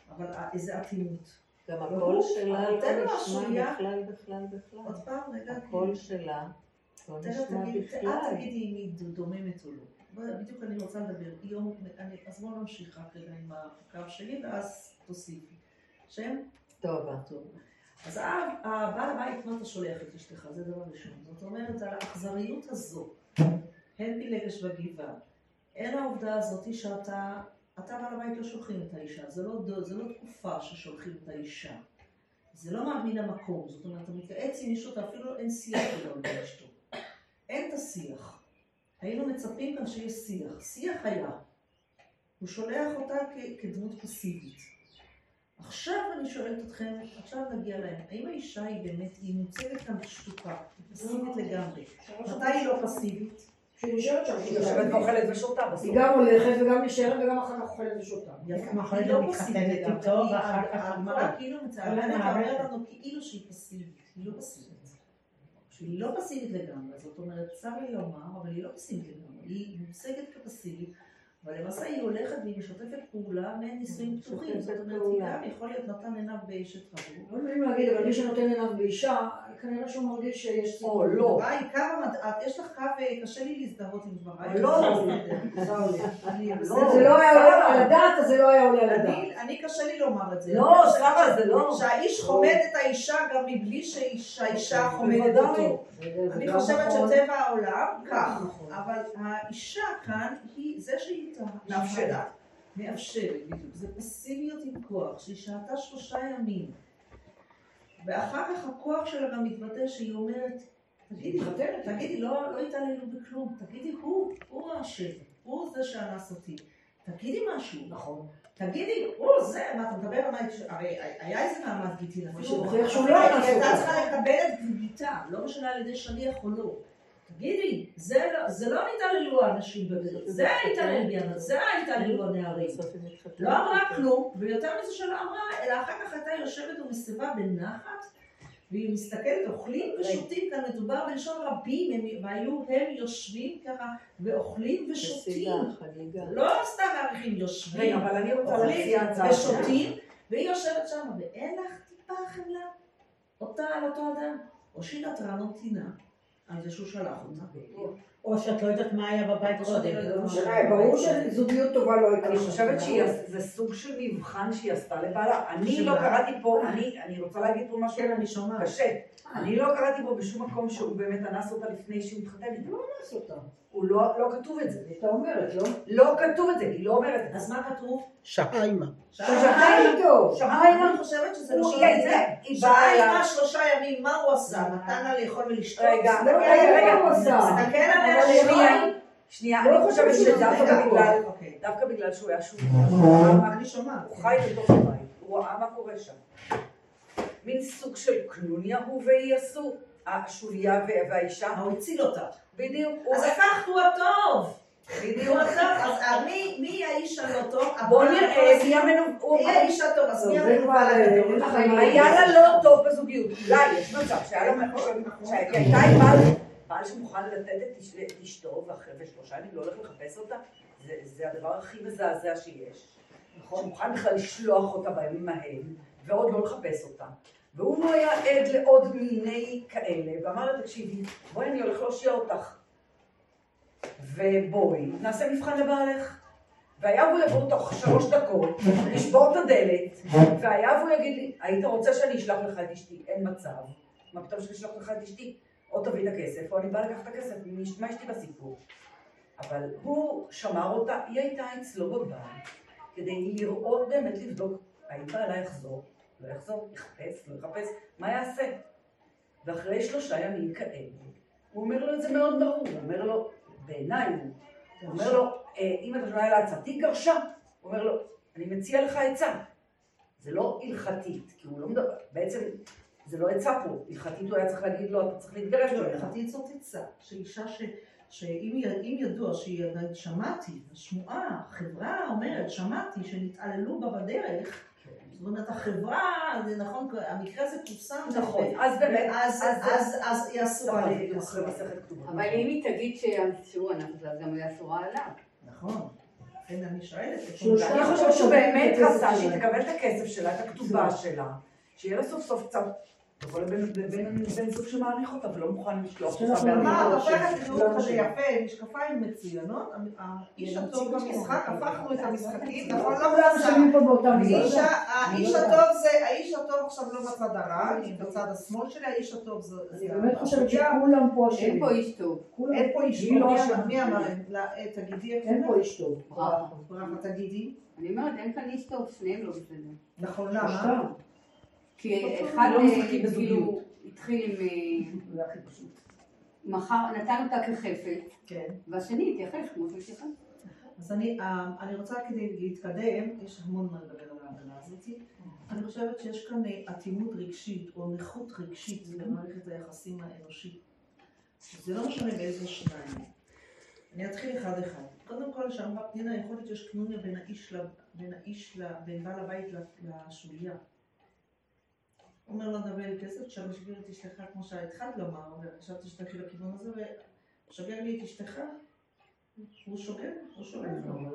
אבל איזה אטימות. גם הקול שלה לא תן לו נשמע. בכלל, בכלל, בכלל. עוד פעם, רגע, הקול שלה לא נשמע בכלל. אל תגידי אם היא דוממת או לא. בדיוק אני רוצה לדבר. יום, אני, אז בואו נמשיך רק רגע עם הקו שלי ואז תוסיפי. שם? טובה. טוב. אז הבעל הבית, מה אתה שולח את אשתך? זה דבר ראשון. זאת אומרת, על האכזריות הזו, הן פילגש בגבעה, הן העובדה הזאת שאתה, אתה בעל הבית לא שולחים את האישה. זה לא, זה לא תקופה ששולחים את האישה. זה לא מן המקום. זאת אומרת, אתה מתייעץ עם מישהו, אתה אפילו אין שיח גדול עם אשתו. השיח. היינו מצפים כאן שיש שיח. שיח היה. הוא שולח אותה כ- כדמות פסיבית. עכשיו אני שואלת אתכם, עכשיו נגיע להם, האם האישה היא באמת, היא מוצגת כאן שטוחה, היא פסיבית לגמרי. מתי היא לא פסיבית? שהיא נשארת שם. היא יושבת ואוכלת ושותה בסוף. היא גם הולכת וגם נשארת וגם אחר כך אוכלת ושותה. גם אחרי היא זה לא מתחתנת פסיבית. איתו, היא- ואחר כך. כאילו מציינת המערכת. ואומרת לנו כאילו שהיא פסיבית. היא לא פסיבית. שהיא לא פסיבית לגמרי, זאת אומרת, צר לי לומר, אבל היא לא פסיבית לגמרי. היא מוצגת כפסיבית, אבל למעשה היא הולכת והיא משתפת פעולה מעין נישואים פתוחים. זאת אומרת, היא. גם יכול להיות נתן עיניו באשת רבו. לא נעים להגיד, אבל מי שנותן עיניו באישה, כנראה שהוא מרגיש שיש. או לא. מד- את- יש לך קו, קשה לי להזדהות עם דבריי. לא. לי. אני- זה לא היה עולה על הדעת, אז זה לא היה עולה על הדעת. אני, קשה לי לומר את זה. לא, חושבת זה לא. שהאיש חומד את האישה גם מבלי שהאיש- שהאישה חומדת. אותו. זה אני חושבת נכון. שטבע העולם כך, נכון. אבל האישה כאן היא זה שהיא מאפשרת. מאפשרת. זה פסימיות עם כוח, שהיא שהתה שלושה ימים. ואחר כך הכוח שלה גם מתבטא שהיא אומרת, תגידי, מתחתנת. תגידי, לא, לא התעללו בכלום, תגידי, הוא, הוא האשם, הוא זה שאנס אותי. תגידי משהו, נכון. תגידי, הוא זה, מה אתה מדבר על מה, הרי היה איזה מעמד גיטין, אפילו, אפילו לא היא אנס הייתה. צריכה לקבל את גיטה, לא משנה על ידי שליח או לא. תגידי, זה לא- זה לא התעללו האנשים בזה, זה התעלל בי, זה התעללו הנערים. לא אמרה כלום, ויותר מזה שלא אמרה, אלא אחר כך הייתה יושבת ומסבה בנחת, והיא מסתכלת, אוכלים ושותים, כאן מדובר בלשון רבים, הם- והיו הם יושבים ככה ואוכלים ושותים. לא סתם מאריכים, יושבים, אבל אוכלים. ושותים, והיא יושבת שם, ואין לך טיפה חמלה. אותה על אותו אדם. או שהיא נתנה לו טינה, על זה שהוא שלח אותה. או שאת לא יודעת מה היה בבית לא קודם. ברור שזוגיות טובה לא הייתה. אני חושבת שזה סוג של מבחן שהיא עשתה לבעלה. אני? לא קראתי פה, אני אני רוצה להגיד פה משהו כן, אני שומעת. קשה. אני לא קראתי פה בשום מקום שהוא באמת אנס אותה לפני שהוא התחתן. לא אנס אותה. הוא לא לא כתוב את זה. הייתה אומרת, לא? לא כתוב את זה, היא לא אומרת. אז מה כתוב? ששתה איתו. שעה אני חושבת שזה לא שונה היא באה אימה אליו. שלושה ימים, מה הוא עשה? נתן לה לאכול ולשתות? רגע, הסתכל רגע, רגע. הוא עשה? הסתכל עליה, שנייה. שנייה, לא אני חושבת שדווקא בגלל, אוקיי. דווקא בגלל שהוא היה שוב, אני שומעת. הוא חי בתוך הבית, הוא ראה מה קורה שם. מין סוג של קנוניה הוא והיא עשו, השוליה וה- והאישה. הוא הציל אותה. בדיוק, אז לקחת הוא הטוב. בדיוק. אז מי- מי האיש הלא טוב? בוא נראה, מי. המנוול, מי האיש הטוב? אז מי זה המנוול? אה, לך היה לה לא טוב בזוגיות, אולי יש מצב שהיה לה שהיא הייתה עם בעל, בעל שמוכן לתת את אש- את אשתו ואחרי ושלושה ימים לא הולך לחפש אותה, זה- זה הדבר הכי מזעזע שיש. נכון? מוכן בכלל לשלוח אותה בימים ההם, ועוד לא לחפש אותה. והוא לא היה עד לעוד מיני כאלה, ואמר לה, תקשיבי, בואי אני הולך להושיע אותך. ובואי, נעשה מבחן לבעלך. והיה והוא יבוא תוך שלוש דקות, לשבור את הדלת, והיה והוא יגיד לי, היית רוצה שאני אשלח לך את אשתי? אין מצב. מה פתאום שאני אשלח לך את אשתי? או תביא את הכסף, או אני באה לקחת את הכסף, מה אשתי בסיפור? אבל הוא שמר אותה, היא הייתה אצלו בבית, כדי לראות באמת לבדוק, האם בעלה יחזור, לא יחזור, יחפש, לא יחפש, מה יעשה? ואחרי שלושה ימים כאלה, הוא אומר לו את זה מאוד ברור, הוא אומר לו, בעיניי הוא, אומר לו, "אה, אם אתה שומע על עצתי גרשה, הוא אומר לו, אני מציע לך עצה. זה לא הלכתית, כי הוא לא מדבר, בעצם זה לא עצה פה, הלכתית הוא היה צריך להגיד לו, אתה צריך להתגרש ממנה. הלכתית זאת עצה, שאישה ש... שאם ידוע שהיא שמעתי, השמועה, החברה אומרת, שמעתי שנתעללו בה בדרך, זאת אומרת החברה, זה נכון, המקרה הזה פורסם, נכון, אז באמת, אז, אז- אז, אז היא אסורה לי, בדיוק, אסורה. אחרי מסכת כתובה. אבל אם היא תגיד ש- שהוא אנס אותה, אז גם היא אסורה עליו. נכון, לכן אני שואלת, אני חושבת שהוא באמת רצה שהיא. תקבל את הכסף שלה, את הכתובה שלה, שיהיה לה סוף סוף קצת, להיות בן- זוג שמעריך אותה ולא מוכן לשלוח אותה. בהרבה מה, את הופכת. לנאום כזה יפה, משקפיים מצוינות, האיש הטוב במשחק, הפכנו את המשחקים, נכון, לא כולם חסר. שמים פה באותה האיש לא הטוב זה, האיש הטוב עכשיו לא בצד הרע, אני בצד השמאל שלי, האיש הטוב זה... אני זה באמת חושבת. שכולם פה אין אשמים. פה איש טוב. אין פה איש היא טוב, לא מי. אמר- אה, תגידי את אין פה איש טוב. ברכה. ברכה, תגידי. אני אומרת, אין כאן איש טוב, שניהם לא בסדר. נכון, למה? כי אחד לא אה. כאילו התחיל עם... אה, זה הכי פשוט. מחר, נתן אותה כחפץ, כן. והשני התייחס כמו שהוא התייחס. אז אני, אה, אני רוצה כדי להתקדם, יש המון מה לדבר על ההבנה הזאת. אני חושבת שיש כאן אטימות רגשית או נכות רגשית במערכת היחסים האנושית. זה לא משנה באיזה שניים. אני אתחיל אחד אחד. קודם כל, שאמרה פנינה, יכול להיות שיש קנוניה בין האיש, בין האיש, בין בעל הבית לשוליה. אומר לו, דבר לי כסף, לשגר את אשתך כמו שהתחלת לומר, וחשבתי שתלכי לכיוון הזה, ושגר לי את אשתך. הוא שוגר, הוא שוגר.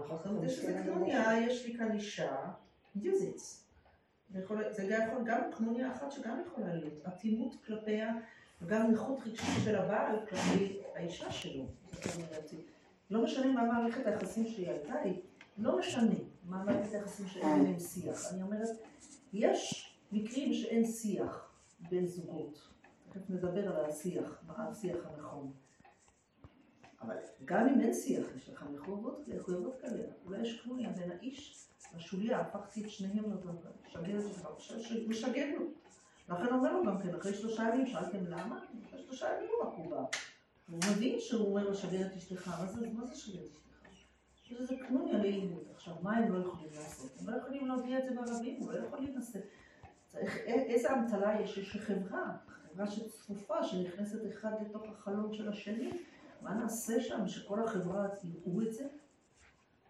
זאת אומרת, יש איזה קנוניה, יש לי כאן אישה, דיוזיץ. זה יכול- גם יכול, גם קנוניה אחת שגם יכולה להיות, אטימות כלפיה, וגם נכות רגשית של הבעל כלפי האישה שלו. לא משנה מה מערכת היחסים שהיא הייתה, לא משנה מה מערכת היחסים שאין ביניהם שיח. אני אומרת, יש מקרים שאין שיח בין זוגות. תכף נדבר על השיח, מה השיח הנכון. אבל גם אם אין שיח, יש לך מחויבות, מחויבות כאלה. אולי יש קנוניה בין האיש לשוליה, הפכתי את שניהם לדבר, שגר את שלך, משגר לו. לכן אומר לו גם כן, אחרי שלושה ימים, שאלתם למה? אחרי שלושה ימים הוא רק הוא מבין שהוא אומר לו שגר את אשתך, מה זה, זה שגר את אשתך? יש איזה קנוניה לאימות. עכשיו, מה הם לא יכולים לעשות? הם לא יכולים להודיע את זה ברבים, הוא לא יכול להינשא. צריך, א- איזה אמתלה יש? יש לחברה, חברה שצפופה, שנכנסת אחד לתוך החלום של השני. מה נעשה שם, שכל החברה יראו את זה?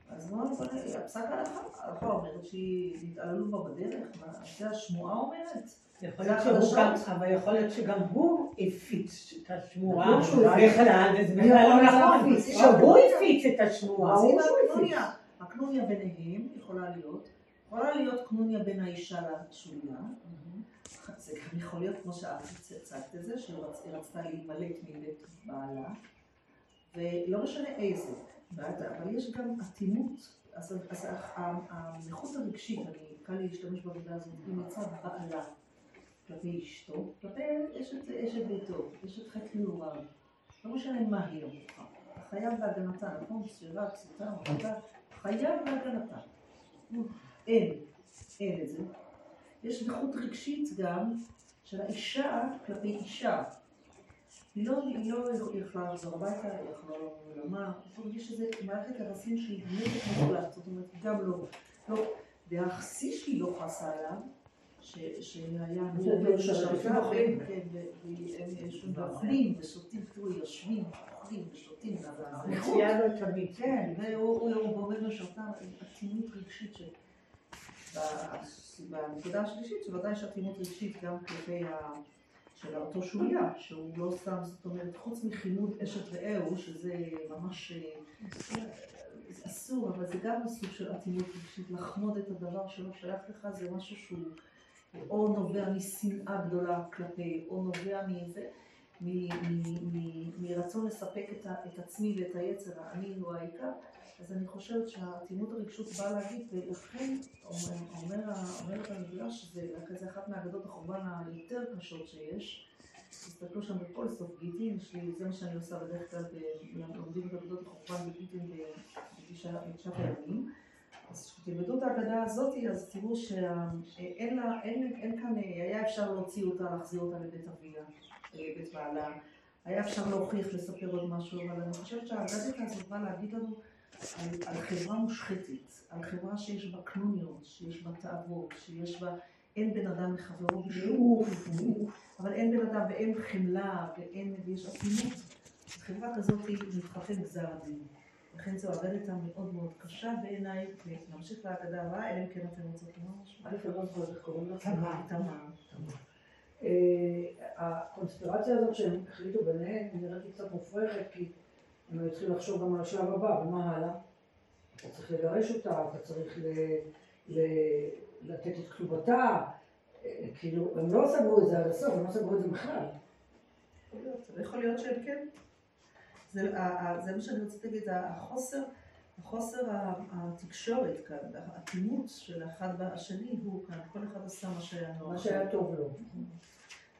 אז בואו נקרא, הפסק ההלכה, ההלכה אומרת שהיא התעללו בה בדרך, מה זה השמועה אומרת? יכול להיות שהוא גם, אבל יכול להיות שגם הוא הפיץ את השמועה הפיץ. בכלל, וזה בכלל יכול לא נכון? שהוא הפיץ את השמועה. הקנוניה ביניהם יכולה להיות, יכולה להיות קנוניה בין האישה לשוליה, זה גם יכול להיות, כמו שאת הצגת את זה, שהיא רצ- היא רצתה להימלט מבית בעלה, ולא משנה איזה, אבל יש גם אטימות, אז אז הנכות הרגשית, אני קל לי להשתמש במילה הזאת, היא מצד בעלה כלפי אשתו, כלפי אשת ביתו, אשת חטא נעוריו, לא משנה מה היא עבורך, חייב בהגנתה, נכון? סבירה, מרדה, חייב בהגנתה. אין, אין את זה. יש נכות רגשית גם של האישה כלפי אישה. היא לא, היא לא יכולה לחזור הביתה, היא יכולה לעולמה, יש איזו מערכת יחסים שהיא נגד מוחלט, זאת אומרת, היא גם לא, לא, והשיא שהיא לא חסה עליו, שהיה לא שאפילו אותך. אוכלים, כן, והם ואוכלים ושותים, תראו, יושבים, אוכלים ושותים, תמיד. כן, הוא- עומד משרתם, אטימות רגשית ש... בנקודה השלישית, שוודאי יש אטימות רגשית גם כלפי ה... של אותו שוליה, שהוא לא סתם, זאת אומרת, חוץ מחימוד אשת רעהו, שזה ממש אה, אסור, אבל זה גם סוג של אטימות רגשית, לחמוד את הדבר שלא שייך לך, זה משהו שהוא או נובע משנאה גדולה כלפי, או נובע מאיזה, מ- מ- מ- מרצון לספק את, את עצמי ואת היצר, האני הוא העיקר, אז אני חושבת שהאטימות הרגשות באה להגיד, ולכן אומר, אומרת המדרש, שזה זה אחת מאגדות החורבן היותר קשות שיש, תסתכלו שם בכל סוף גיטין, יש לי- זה מה שאני עושה בדרך כלל, לומדים את אגדות החורבן בגיטין בתשעת הימים. אז כשתלמדו את ההגדה הזאת, אז תראו שאין כאן, היה אפשר להוציא אותה, להחזיר אותה לבית אביה, לבית בעלה, היה אפשר להוכיח, לספר עוד משהו, אבל אני חושבת שהאגדה הזאת באה להגיד לנו על, על חברה מושחתת, על חברה שיש בה קנוניות, שיש בה תאוות, שיש בה, אין בן אדם לחברו בשום אבל אין בן אדם ואין חמלה ואין, ויש אטימות. חברה כזאת היא מתחתן גזר הדין. לכן זו אגדה מאוד מאוד קשה בעיניי, ונמשיך להגדה הבאה, אלא אם כן אתם רוצות לומר משהו. א', אני לא זוכרת איך קוראים לה. תמר. תמר. אה, הקונספירציה הזאת שהם החליטו ביניהם נראית לי קצת מופרכת כי הם היו צריכים לחשוב גם על השלב הבא ומה הלאה. אתה צריך לגרש אותה, אתה צריך ל- ל- לתת את כתובתה, אה, כאילו הם לא סגרו את זה עד הסוף, הם לא סגרו את זה בכלל. להיות, אבל יכול להיות שהם כן. זה, זה מה שאני רוצה להגיד, החוסר, החוסר ה- התקשורת כאן, האטימות של האחד והשני הוא כאן, כל אחד עשה מה שהיה נורא. מה שהיה טוב לו.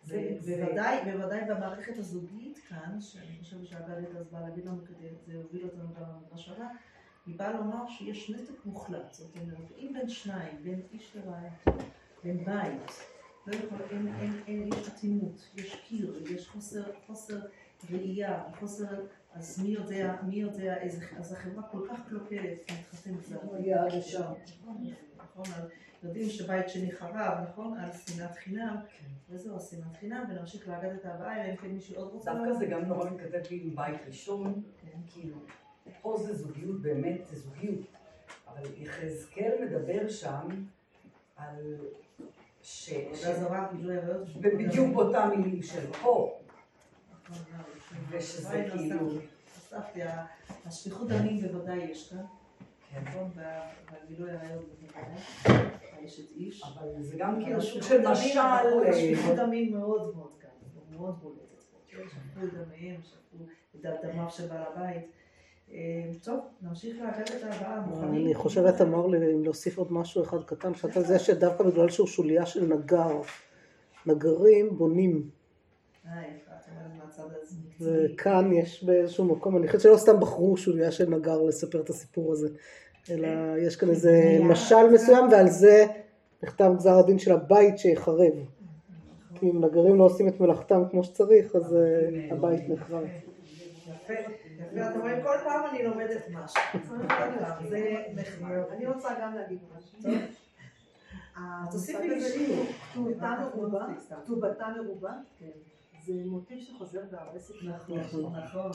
ובוודאי, בוודאי במערכת הזוגית כאן, שאני חושבת שהגלית אז באה להגיד לנו כדי, זה הוביל אותנו גם למדרש הבא, היא באה לומר שיש נתק מוחלט, זאת אומרת, אם בין שניים, בין איש לרעייתו, בין בית, לא יכול, אין, אין, אין, יש אטימות, יש קיר, יש חוסר, חוסר ראייה, חוסר, אז מי יודע, מי יודע איזה, אז החברה כל כך קלוקלת, מתחתן. הוא הגיע עד לשם. נכון, על- יודעים שבית שני חרב, נכון? על שנאת חינם, וזהו, שנאת חינם, ונמשיך לאגדת הבאה, אלא אם כן מישהו עוד רוצה... דווקא זה גם נורא מתכתב לי עם בית ראשון, כאילו, פה זה זוגיות, באמת זה זוגיות, אבל יחזקאל מדבר שם על... ש... עריות. בדיוק באותם מילים של פה, נכון, ושזה כאילו- הוספתי, השפיכות דמים בוודאי יש כאן, כן. נכון? והגילוי עריות בוודאי, האשת איש. אבל זה גם כאילו סוג של דמים, משל... אה, השפיכות דמים מאוד מאוד כאן, מאוד בולטת פה. שפכו את דמיהם, שפכו את דמיו של בעל הבית. אה, טוב, נמשיך לאגדת הבאה. אני חושבת, אמר לי, אם להוסיף עוד משהו אחד קטן, שאתה זה שדווקא בגלל שהוא שוליה של נגר, נגרים בונים. אה, יפה, את מהצד הזה. מקצועי. וכאן יש באיזשהו מקום, אני חושבת שלא סתם בחרו שוליה של נגר לספר את הסיפור הזה, אלא יש כאן איזה משל מסוים ועל זה נחתם גזר הדין של הבית שיחרב. כי אם נגרים לא עושים את מלאכתם כמו שצריך, אז אה, הבית נחרב. יפה, אתם רואים, כל פעם אני לומדת משהו. (laughs) זה נחמד. אני רוצה גם להגיד משהו. תוסיפי לי שיעור. כתובתה מרובה. כתובתה מרובה, זה מוטיב שחוזר בהרבה ספרי נכון, נכון.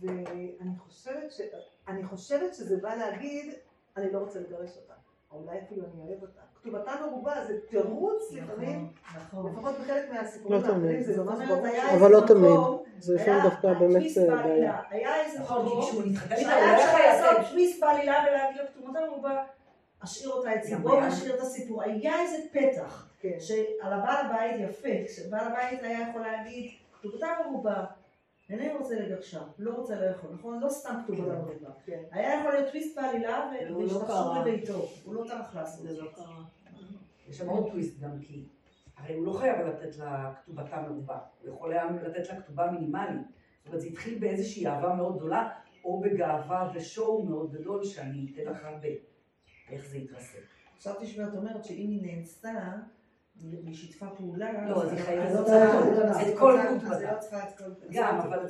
ואני חושבת, ש... אני חושבת שזה בא להגיד אני לא רוצה לגרש אותה. או אולי אפילו אני אוהב אותה. כתובתה מרובה זה תירוץ לפעמים, נכון. לפחות בחלק מהסיפורים לא תמיד. האחרים זה ממש ברור. היה אבל לא תמיד. זה לפעמים היה דווקא באמת אה. בעיה. היה איזה נכון, כי מקום, כשהוא נתחתן איתה, הוא שהיה לא אפשר לעשות. טוויסט בעלילה ולהגיד לו כתובתה מרובה, אשאיר אותה אצלי, בואו היה- נשאיר את הסיפור. היה איזה פתח, כן. שעל הבעל הבית יפה, שבעל הבית היה יכול להגיד, כתובתה מרובה, אינני רוצה לגרשה, לא רוצה לאכול, נכון? לא סתם כתובתה מרובה. כן. היה יכול להיות טוויסט בעלילה והוא לא והשתמשו קרה. בביתו, הוא לא טרח לעשות זה את זה. לא קרה. יש שם עוד טוויסט גם כי, הרי הוא לא חייב לתת לה כתובתה מרובה, הוא יכול היה לתת לה כתובה מינימלית. זאת אומרת, זה התחיל באיזושהי אהבה מאוד גדולה, או בגאווה ושואו מאוד גדול שאני אתן לך הרבה. איך זה יתרסק. חשבתי שאת אומרת שאם היא נאנסה, והיא שיתפה פעולה, לא, אז אז היא חייבת לא את כל-. היא לא כל... גם, את אבל-.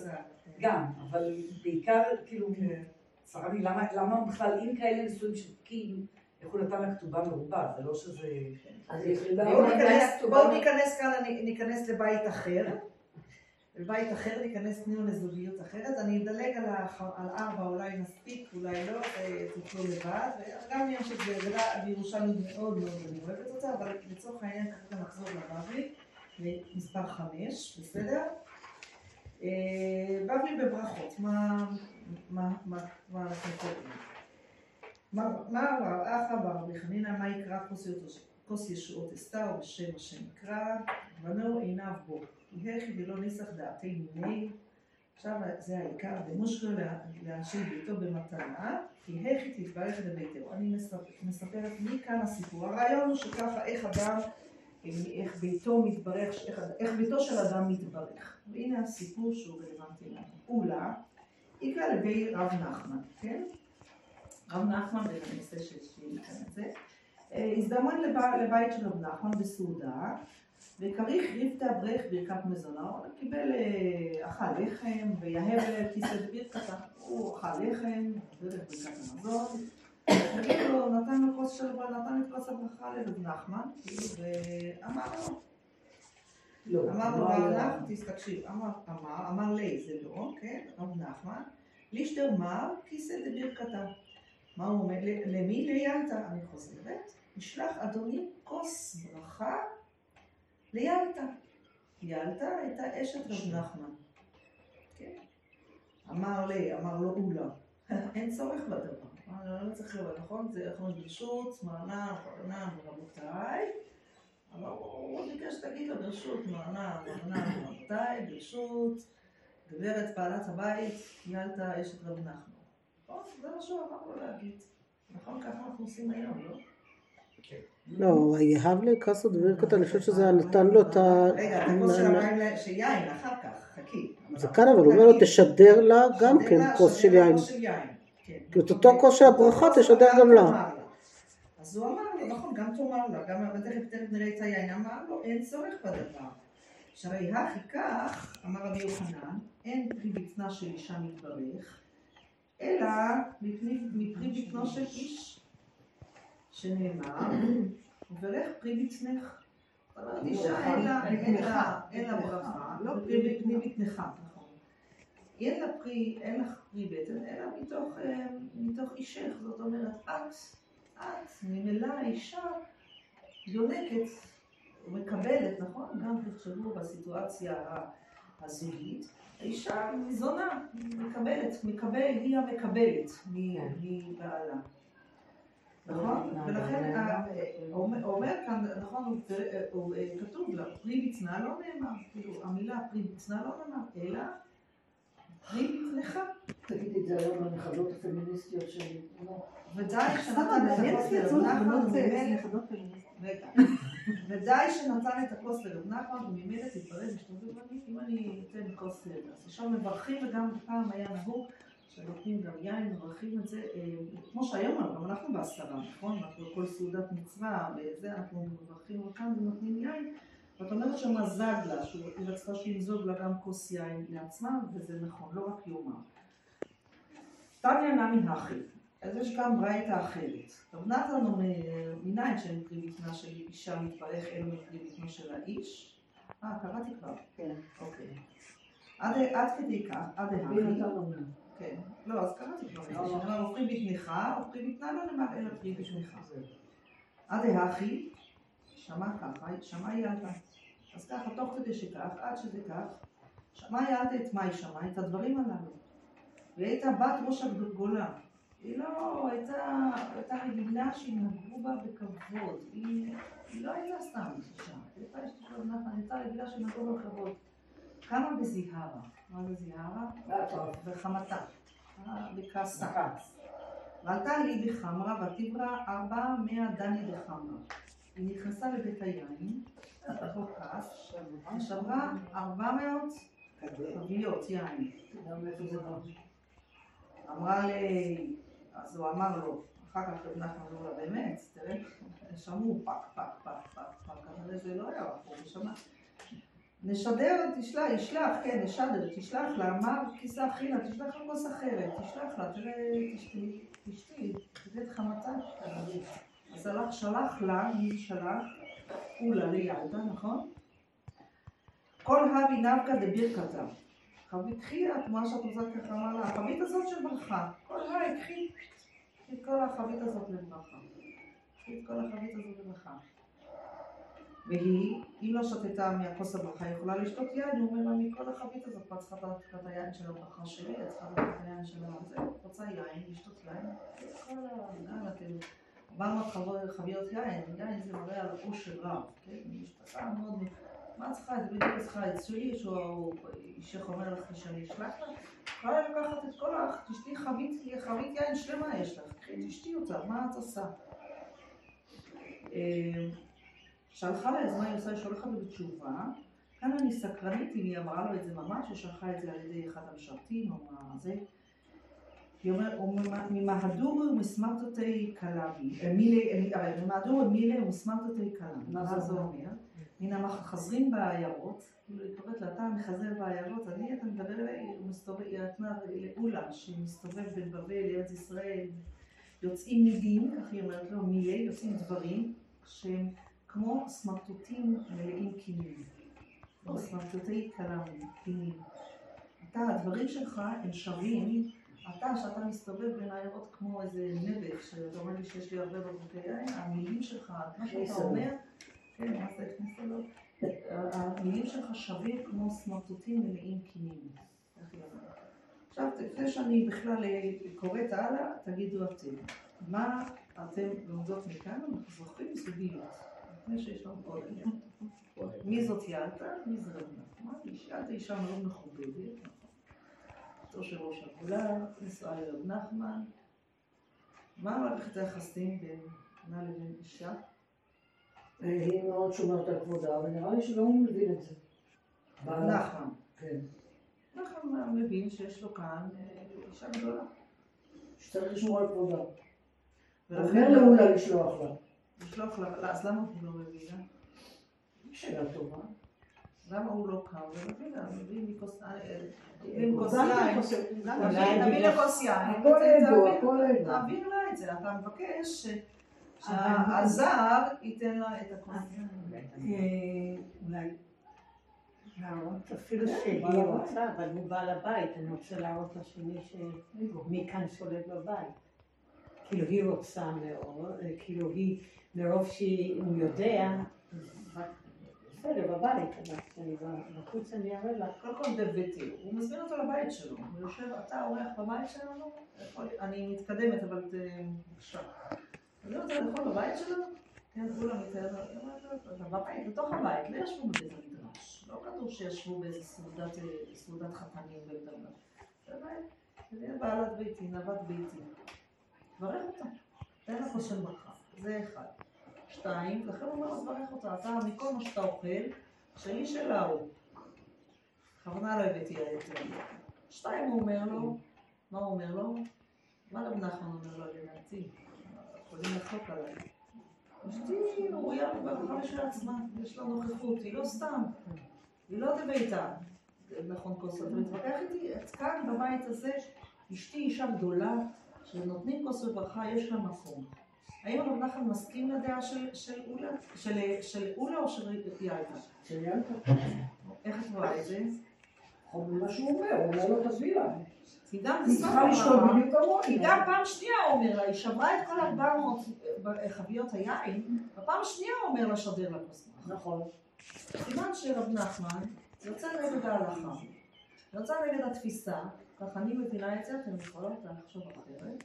גם, אבל בעיקר, כאילו, כן. צרה לי, למה, למה בכלל, אם כאלה נישואים שותקים, איך הוא נתן לה כתובה מרובה? זה לא שזה... אז היא החליטה... בואו ניכנס- כאן, אני- ניכנס לבית אחר. לבית אחר ניכנס פנימה לזוגיות אחרת. אני אדלג על האח- על ארבע, אולי נספיק, אולי לא, תוכלו לבד. וגם עניין שזה גדלה בירושלמית מאוד מאוד, אני אוהבת אותה, אבל לצורך העניין ככה נחזור לבבלי, למספר חמש, בסדר? אה, בבלי בברכות, מה מה- מה- מה אנחנו קוראים? מה אמר אחא בר רבי חנינא, מה יקרא כוס ישועות אסתר בשם השם יקרא, בנו עיניו בו. יהכי ולא ניסח דעתי מיני. עכשיו זה העיקר, ומושגו לאנשי ביתו במתנה, כי הכי תתברך לביתו. אני מספר- מספרת מכאן הסיפור. הרעיון הוא שככה איך אדם, איך ביתו מתברך, איך, ביתו של אדם מתברך. והנה הסיפור שהוא רלוונטי לנו. אולה, יקרא לבי רב נחמן, כן? רב נחמן, אני אעשה שיהיה כאן את זה. אה, הזדמן לב- לבית של רב נחמן בסעודה, וכריך ריבתא ברך ברכת מזונה, הוא קיבל, אה, אכל לחם, ויהב לכיסא בברכתה, הוא אכל לחם, ברך ברכת המזון, וכאילו נתן לו כוס של, נתן את כוס הברכה לרב נחמן, ואמר לו, לא, אמר לו רב. נחמן, תסתקשיב, אמר, לי, זה לא, כן, רב נחמן, לישדר מר, כיסא דברכתה. מה הוא אומר? למי? ליאלתא. אני חוזרת, ישלח אדוני כוס ברכה ליאלתא. יאלתא הייתה אשת רב נחמן. כן. אמר לי, אמר לו אולה, (laughs) אין צורך בדבר. אמר, לא צריך לראות, נכון? זה יכול להיות ברשות, מרנן, מרנן, רבותיי. אבל הוא ביקש שתגיד לו ברשות, מרנן, מרנן, רבותיי, ברשות, גברת בעלת הבית, ילדה אשת רב נחמן. נכון? זה מה שהוא אמר לו להגיד. נכון? ככה אנחנו עושים היום, לא? לא, יהב לכסות ברכתה, אני חושבת שזה נתן לו את ה... רגע, את הכוס של המים, של יין, אחר כך, חכי. זה כאן, אבל הוא אומר לו, תשדר לה גם כן כוס של יין. כן. כי את אותו כוס של הברכה תשדר גם לה. אז הוא אמר לו, נכון, גם תאמר לה, גם תכף תכף נראה את היין, אמר לו, אין צורך בדבר. שהרי הכי כך, אמר רבי יוחנן, אין פרי בטנה של אישה מתברך, אלא מפרי בטנו של איש, שנאמר, וברך פרי בטנך. זאת אומרת, אישה אין לה, ברכה, לא פרי בטנך, נכון. אין לה פרי, אין לך פרי בטן, אלא מתוך, אה, מתוך אישך, זאת אומרת, את, את, ממילא האישה יונקת ומקבלת, נכון? גם תחשבו בסיטואציה הזוגית, האישה זונה, מקבלת, מקבל, היא המקבלת מבעלה. נכון? ולכן ה- אומר אומר כאן, נכון, כתוב לה, פרי בצנה לא נאמר, כאילו המילה פרי בצנה לא נאמר, אלא פרי בצנך. תגידי את זה היום לנכדות הפמיניסטיות שלי. לא. ודי שנתן את הכוס לרב נחמן וממילא... רגע. ודי שנתן את הכוס לרב נחמן וממילא תתברר בשתות זמנית אם אני אתן כוס לרב. אז עכשיו מברכים וגם פעם היה נהוג שנותנים גם יין, מברכים את זה, אה, כמו שהיום גם אנחנו בעשרה, נכון? אנחנו כל סעודת מצווה וזה, אנחנו מברכים אותם ונותנים יין. ואת אומרת שמזג לה, שהיא רצתה שימזוג לה גם כוס יין לעצמה, וזה נכון, לא רק יומם. תניא נמי הכי. אז יש גם ברייתא אחרת. רב נתן אומר, מניין שאין פרי בטנה של אישה מתברך אלא מפרי בטנו של האיש? אה, קראתי כבר. כן. אוקיי. עד כדי כך, עד ההכי. כן. לא, אז קראתי כבר. שנאמר, הופכים בתמיכה, הופכים בתנאלה למעט אלא פרי בתמיכה. עד האחי, שמע ככה, שמע ילדה. אז ככה, תוך כדי שכך, עד שזה כך, שמע ילדה את מאי שמע, את הדברים הללו. והיא הייתה בת ראש הגדולה. היא לא הייתה, הייתה רגילה שינהגו בה בכבוד. היא, היא לא הייתה סתם אישה. היא הייתה רגילה שינהגו בה בכבוד. קמה בזיהרה. מה זה זיהרה? בחמתה. אה, בכעסה. ועלתה לי בחמרה ותברא ארבע מאה דני בחמרה. היא נכנסה לבית היין, בתוך כעס, ושברה ארבע מאות חביות יין. אמרה לי, אז הוא אמר לו, אחר כך רב נחמן אמר לה, באמת, תראה, שמעו פק, פק, פק, פק, פק, כנראה זה לא היה רחוק, הוא שמע. נשדר, תשלח, ישלח, כן, נשדר, תשלח לה, אמר כיסה אכילה, תשלח לה כוס אחרת, תשלח לה, תראה, תשתי, תשתי, תתן את חמתה, אז הלך, שלח לה, מי שלח? אולה לידה, נכון? כל הבי נבקא דבירכתה. חבית קחי את מה שאת רוצה ככה אמר לה, החבית הזאת של ברכה. כל היי, קחי את כל החבית הזאת לברכה. קחי את כל החבית הזאת לברכה. והיא, אם לא שתתה מהכוס הברכה, יכולה לשתות יין, הוא אומר לה, מכל החבית הזאת, את צריכה את היין של הברכה שלי, את צריכה את היין של זה, רוצה יין, לשתות יין. יאללה, כאילו, 400 חביות יין, יין זה מראה על עושר רב, כן? משפחה מאוד... מה צריכה? את בדיוק צריכה את שלי, שהוא אישך אומר לך שאני אשלח לך? יכולה לקחת את כל ה... תשתי חבית, חבית יין שלמה יש לך, קחי, תשתי אותה, מה את עושה? אה, שלחה לה, אז מה היא עושה? היא שולחת לו בתשובה. כאן אני סקרנית אם היא אמרה לו את זה ממש, או שלחה את זה על ידי אחד המשרתים, או מה זה. היא אומרת, ממהדור ומסמרטותי קלבי, ממהדור מילי ומסמרטותי קלבי, מה זה אומר? מן המחזרים בעיירות, כאילו היא קוראת לה, אתה מחזר בעיירות, אני, אתה מדבר אליי, היא נתנה לאולה, שמסתובב בין בבל לארץ ישראל, יוצאים מילים, כך היא אומרת לו, מילי, יוצאים דברים שהם כמו סמרטוטים מלאים קינים, או סמרטוטי כלם, קינים. אתה, הדברים שלך הם שווים, אתה, שאתה מסתובב בין העיירות כמו איזה נבך, שאתה אומר לי שיש לי הרבה בקבוקי יין, המילים שלך, מה שאתה אומר, כן, מה זה הכניסה לו? המילים שלך שווים כמו סמרטוטים מלאים קינים. עכשיו, לפני שאני בכלל קוראת הלאה, תגידו אתם. מה אתם לומדות מכאן? אנחנו זוכרים סוגיות. מי זאת ילדה? מי זה רב נחמן? ילדה אישה מאוד מכובדת, נכון. של ראש הגולה, נשואה לרב נחמן. מה מערכת היחסים בין בנה לבין אישה? היא מאוד שומרת על כבודה, ונראה לי שגם הוא מבין את זה. נחמן. כן. נחמן מבין שיש לו כאן אה, אישה גדולה. שצריך לשמור על כבודה. אומר לאולה לשלוח לה. לשלוח לה, אז למה הוא לא מביא לה? שאלה טובה. למה הוא לא קם ומביא לה? מביא מכוס יין. נביא לה כוס יין. הכל ידוע, הכל ידוע. תעביר לה את זה. אתה מבקש שהזר ייתן לה את הכוס יין. אולי להראות אפילו שהיא רוצה, אבל הוא בעל הבית, אני רוצה להראות לשני שמי כאן שולט בבית. כאילו היא רוצה מאוד, כאילו היא, מרוב שהוא יודע, בסדר, בבית, כשאני בחוץ אני אראה לך. קודם כל בביתי, הוא מזמין אותו לבית שלו, הוא יושב, אתה אורח בבית שלנו? אני מתקדמת, אבל בבקשה. אני רוצה לאכול בבית שלנו? כן, כולם מתאר, בבית, בתוך הבית, לא ישבו בבית המדרש. לא כתוב שישבו באיזה סעודת חתנים בבית המדרש. בבית, זה בעלת ביתי, נוות ביתי. תברך אותה, תן כוס של ברכה, זה אחד. שתיים, לכן הוא אומר לו, תברך אותה, אתה מכל מה שאתה אוכל, שלי שלה הוא. בכוונה לא הבאתי היתר. שתיים, הוא אומר לו, מה הוא אומר לו? מה רב נחמן אומר לו לדעתי? יכולים לחלוק עליי. אשתי ראויה בברכה של עצמה, יש לה נוכחות, היא לא סתם, היא לא בביתה. נכון כוס, אתה מתווכח איתי? כאן בבית הזה, אשתי אישה גדולה, כשנותנים כוס וברכה יש לה מקום. האם הרב נחמן מסכים לדעה של אולה? של אולה או של ילדה? של ילדה. איך את רואה את זה? ממה שהוא אומר, הוא אומר לו תעזבי לה. היא גם פעם שנייה אומר לה, היא שברה את כל 400 חביות היין, בפעם השנייה הוא אומר לה שדר לה כוס. נכון. סימן שרב נחמן יוצא נגד ההלכה, יוצא נגד התפיסה, ככה אני מבינה את זה, אתם יכולות לחשוב אחרת.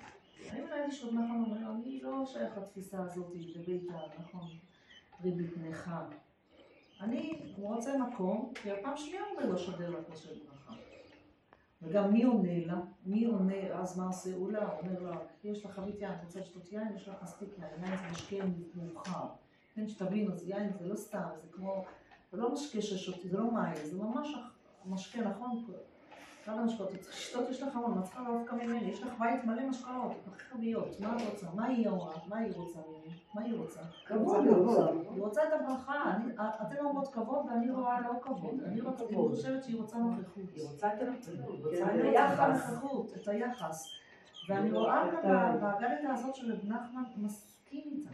אני מבינה שרב נחמן אומר, אני לא שייך לתפיסה הזאת בביתה, נכון, ריבית נכה. אני רוצה מקום, כי הפעם שנייה אומר לו שדר כוס של ברכה. וגם מי עונה לה? מי עונה, אז מה עושה אולה? הוא אומר לה, יש לך חבית יין, את רוצה לשתות יין? יש לך מספיק יין, יין זה משקה מאוחר. כן, שתבינו, זה יין זה לא סתם, זה כמו, זה לא משקה ששותי, זה לא מים, זה ממש משקה, נכון? אחד המשקאות, אתה צריך לשתות, יש לך המון, מה צריכה דווקא ממני? יש לך בית מלא משקאות, פחי חביות, מה את רוצה? מה היא אמרה? מה היא רוצה ממני? מה היא רוצה? כבוד רוצה. היא רוצה את הברכה, אתן אומרות כבוד ואני רואה לא כבוד, אני חושבת שהיא רוצה נוכחות. היא רוצה את הנוכחות, את את היחס. את. ואני רואה גם באגדת הזאת של רב נחמן מסכים איתה.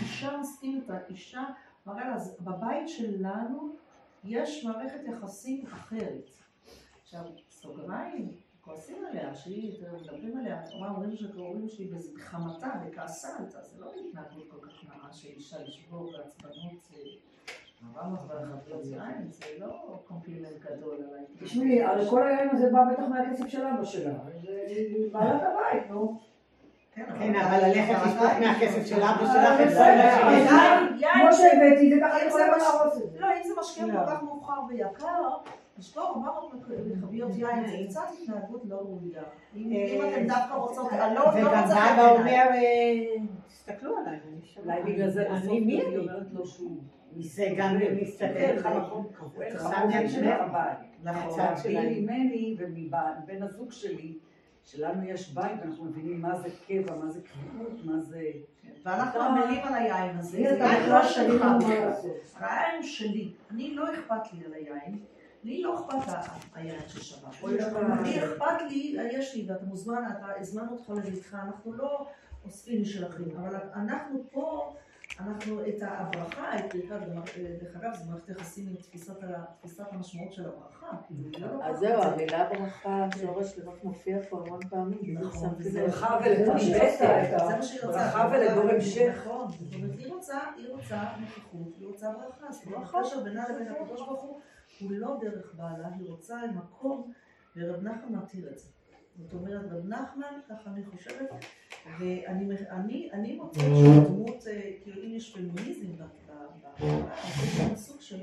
אישה מסכים איתה, אישה מראה לה, אז בבית שלנו יש מערכת יחסים אחרת. עכשיו, סוגריים, כועסים עליה, שהיא, אתם מדברים עליה, מה אומרים שקוראים שהיא בחמתה, בכעסה עלתה, זה לא התנהגות כל כך נאה של אישה לשבור בעצבנות. מאות וחביות יין, זה לא קומפלימנט גדול על ההתנהגות. תשמעי, הרי כל היין הזה בא בטח מהכסף של אבא שלה. זה בעלת הבית, נו. כן, אבל ללכת לשתות מהכסף של אבא שלך, לא כמו שהבאתי, זה ככה אם יכולה להרוס את זה. לא, אם זה משקה כל כך מאוחר ויקר, לשבור 400 חביות יין זה קצת התנהגות לא ראויה. אם אם אתם דווקא רוצות, אני לא לא וגם רוצה אבא בעיניי. אומר, אה, תסתכלו עליי. אולי בגלל זה בסוף אני מי היא אני? אומרת לו שהוא... זה גם מסתכל. לך מקום קבוע, אין לך שם מקום יד של שלך. הבית. נכון. מהצד להבדיל שלהם. ממני ומבן הזוג שלי, שלנו יש בית ואנחנו מבינים מה זה קבע, מה זה קביעות, מה זה... ואנחנו עמלים על היין הזה, זה יין לא שלי שלי. אני לא אכפת לי על היין. לי לא אכפת היין. אוי, לי אכפת לי, יש לי, ואתה מוזמן, אתה, הזמנו אותך לביתך, אנחנו לא אוספים משלכם, אבל אנחנו פה, אנחנו את הברכה, את ברכת, דרך אגב, זה מערכת יחסים עם תפיסת המשמעות של הברכה. זה לא אז זהו. המילה ברכה, שורש לבך מופיע פה המון פעמים, נכון. ברכה זה מה שהיא עושה, את ה- זה מה שהיא רוצה. ברכה ולדור המשך. נכון. זאת אומרת, היא רוצה, היא רוצה נוכחות, היא רוצה ברכה. זאת אומרת, הקשר בינה לבין הקדוש ברוך הוא, הוא לא דרך בעלה, היא רוצה מקום, ורב נחמן מתיר את זה. זאת אומרת, רב נחמן, ככה אני חושבת, ואני אני, אני מוצאת שהוא דמות, אה, כאילו אם יש פמיניזם ב- ב- ב- יש סוג של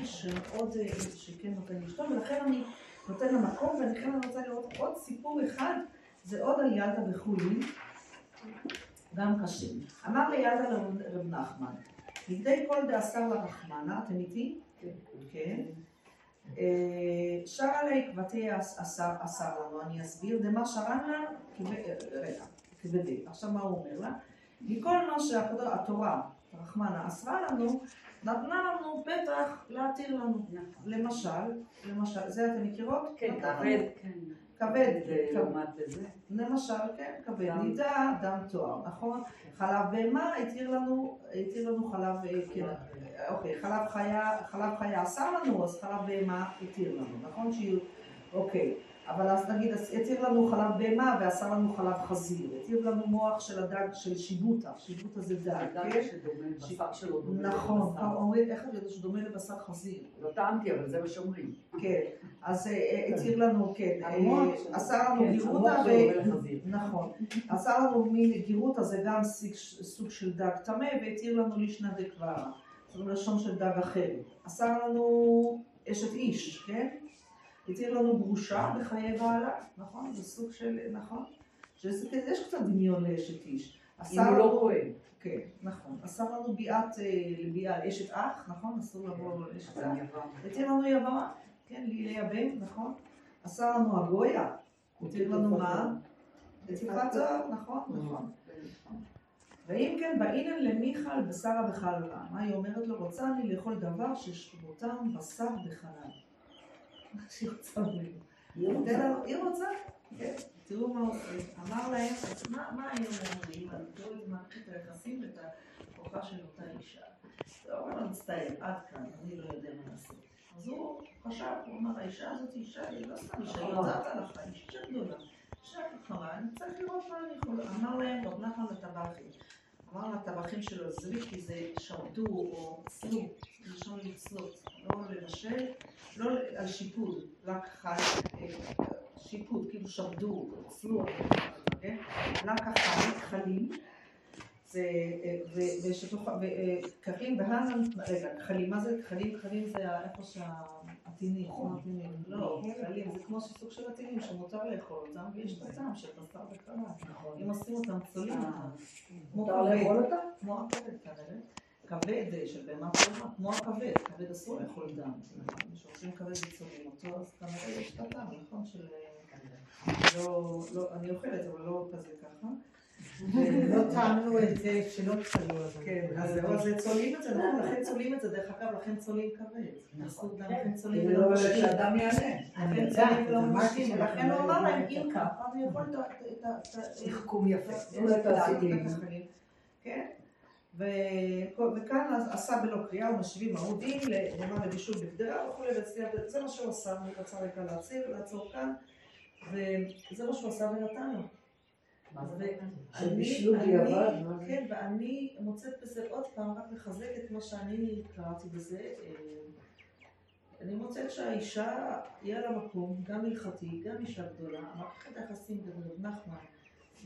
איש שמאוד, אה, שכן נותן לאשתו, ולכן אני נותן לה מקום, ולכן אני רוצה לראות עוד סיפור אחד, זה עוד על ילדה בחולין, גם קשה. אמר לילדה לרב רב נחמן, לכדי כל דאסר לרחמנה, אתם איתי? כן. לה עקבתי אסר אסר לנו, אני אסביר, דמה שרנה, כב- אה, רגע, כבדי. עכשיו מה הוא אומר לה? מכל מה שהתורה, רחמנה, אסרה לנו, נתנה לנו פתח להתיר לנו. למשל, למשל, זה אתם מכירות? כן, כבד, כן. כבד, זה. למשל, כן, כבד. נידה, דם תואר, נכון? חלב בהמה התיר לנו, התיר לנו חלב, אה, כן, אוקיי, חלב חיה, חלב חיה אסר לנו, אז חלב בהמה התיר לנו, נכון? שיהיו, אוקיי, אבל אז נגיד, התיר לנו חלב בהמה ואסר לנו חלב חזיר, התיר לנו מוח של הדג, של שיבוטה, שיבוטה זה דג, כן? שדומה, בשר שלו דומה נכון, לבשר. אומרים, איך את יודעת שדומה לבשר חזיר? לא טעמתי, אבל זה מה שאומרים. כן, אז אה, אה, התיר לנו, כן, אה. אסר לנו כן, גירותה. נכון, אסר לנו מגירותה זה גם סוג של דג טמא, והתיר לנו לישנא דקברה, זאת אומרת לשון של דג אחר. אסר לנו אשת איש, כן? התיר לנו גרושה בחיי בעלה, נכון? זה סוג של, נכון? שזה, יש קצת דמיון לאשת איש. אם הוא לא כהן. כן, נכון. אסר לנו ביאת, אה, לביאה על אשת אח, נכון? אסור לבוא לאשת אז אח. התיר לנו יבמה, כן, לייבם, נכון? אסר לנו הגויה, התיר לנו מה? נטיפת זוהר, נכון, נכון. ואם כן, באינן למיכל בשרה בחללה. מה היא אומרת לו? רוצה אני לאכול דבר ששכבותם בשר בחלל. מה שהיא רוצה ממנו. היא רוצה? כן. תראו מה הוא. אמר להם, מה אומרת לי? אבל תראו את מערכת היחסים ואת הכוחה של אותה אישה. הוא אומר לה, מצטער, עד כאן, אני לא יודע מה לעשות. אז הוא חשב, הוא אמר, האישה הזאת אישה, היא לא סתם אישה, היא נכון. יודעת על החיים, אישה גדולה. אישה חכמה, אני צריך לראות מה אני יכול. אמר להם רב נחמן לטבחים. אמר לטבחים שלו, עזבי כי זה שרדו או צלו, לשון לצלות, לא לבשל, לא על שיפוד, רק חי, אה, שיפוד, כאילו שרדו, צלו, כן? רק החי, חלים. אה, ושתוך, וקרים בהנן, רגע, חלים, מה זה חלים? חלים זה איפה כמו עטינים, לא, חלים, זה כמו סוג של עטינים שמותר לאכול אותם, ויש את הטעם של בשר וחלב. אם עושים אותם צולים אותם, כמו כבד? כמו הכבד כנראה, כבד אה, של בהמה פרומה, כמו הכבד, כבד אסור לאכול דם, כשעושים כבד וצולים אותו, אז כנראה יש את הטעם, נכון, של... אה, לא, לא, אני אוכלת, אבל לא כזה ככה. לא טעמנו את זה שלא צלו כן, אז צולעים את זה, נכון, לכן צולעים את זה, דרך אגב, לכן צולעים כבד. אסור גם לכן צולעים כדי ולא לא משקים. שאדם יענה. אני יודעת, צולעים ולא אמרתי ולכן הוא לא אמר להם, אם ככה, אני יכול את ה... תחכום יפה. כן? וכאן עשה בלא קריאה ומשווים עמודים למען לבישול בגדרה וכולי, זה מה שהוא עשה, הוא רצה רגע להציל, לעצור כאן, וזה מה שהוא עשה בנתניה. שבישלו? כן, ואני מוצאת בזה עוד פעם, רק לחזק את מה שאני קראתי בזה. אה, אני מוצאת שהאישה, יהיה לה מקום, גם הלכתי, גם אישה גדולה. מערכת היחסים בין רב נחמן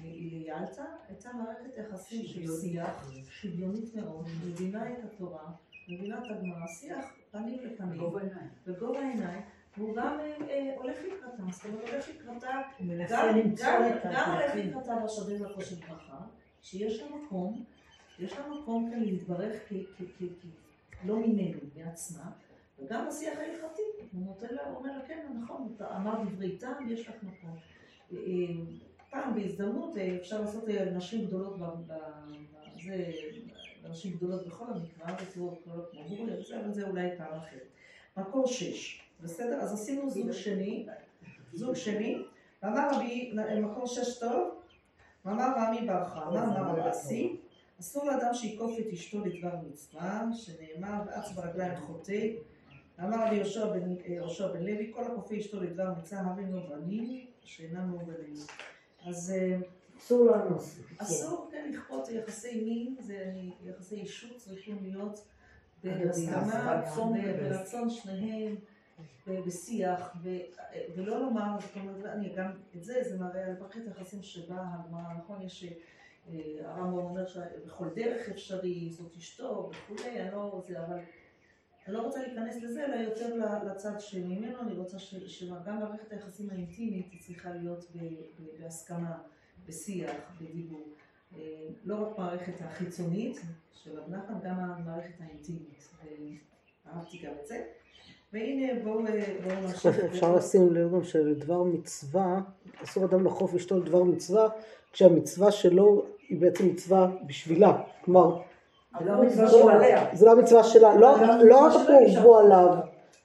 ליאלצה הייתה מערכת יחסים של שיח, שוויונית מאוד, מבינה את התורה, מבינה את הגמרא, שיח פנים לפנים, גובה עיניים. והוא גם אה, אה, הולך לקראתה, זאת אומרת הולך לקראתה גם, הולך. לקראתה בשדה לבוא של ברכה, שיש לה מקום, יש לה מקום כאן להתברך כ- כ- כ- כ- לא ממנו, מעצמה, וגם בשיח ההלכתי, הוא נותן לה, אומר לה, כן, נכון, אתה אמר דברי טעם, יש לך מקום. אה, פעם בהזדמנות אפשר לעשות נשים גדולות, זה, נשים גדולות בכל המקרא, בצורות גדולות כמו גוריה, וזה, אבל זה אולי פעם אחרת. מקור שש, בסדר? אז עשינו זוג שני, זוג שני, ואמר רבי, מקור שש טוב, ואמר רמי ברכה, אמר מר רסי, אסור לאדם שיקוף את אשתו לדבר מצווה, שנאמר ואץ ברגליים חוטא, אמר רבי יהושע בן, לוי, כל הכופה אשתו לדבר מצווה, הרים לו בנים, שאינם מאובנים. אז אה, אסור לאנוס. אסור כן לכפות יחסי מין, זה יחסי אישות צריכים להיות בהסכמה, ברצון שניהם, בשיח, ו- ולא לומר, זאת אומרת, אני גם, את זה, זה מראה על מערכת היחסים שבה הגמרא, נכון, יש, אה, הרמב"ם אומר שבכל דרך אפשרי, זאת אשתו וכולי, אני לא, זה, אבל אני לא רוצה להיכנס לזה, אלא יותר לצד שממנו, אני רוצה שגם מערכת היחסים האינטימית היא צריכה להיות ב- ב- בהסכמה, בשיח, בדיבור. אה, לא רק מערכת החיצונית של רב נחמן, גם המערכת האינטימית. ואהבתי גם את זה. והנה בואו אה. אפשר לשים לב גם שלדבר מצווה, אסור אדם לחוף אשתו לדבר מצווה, כשהמצווה שלו היא בעצם מצווה בשבילה. כלומר, זה לא המצווה עליה. זה לא המצווה שלה, לא לא רק הורבו אישה. עליו,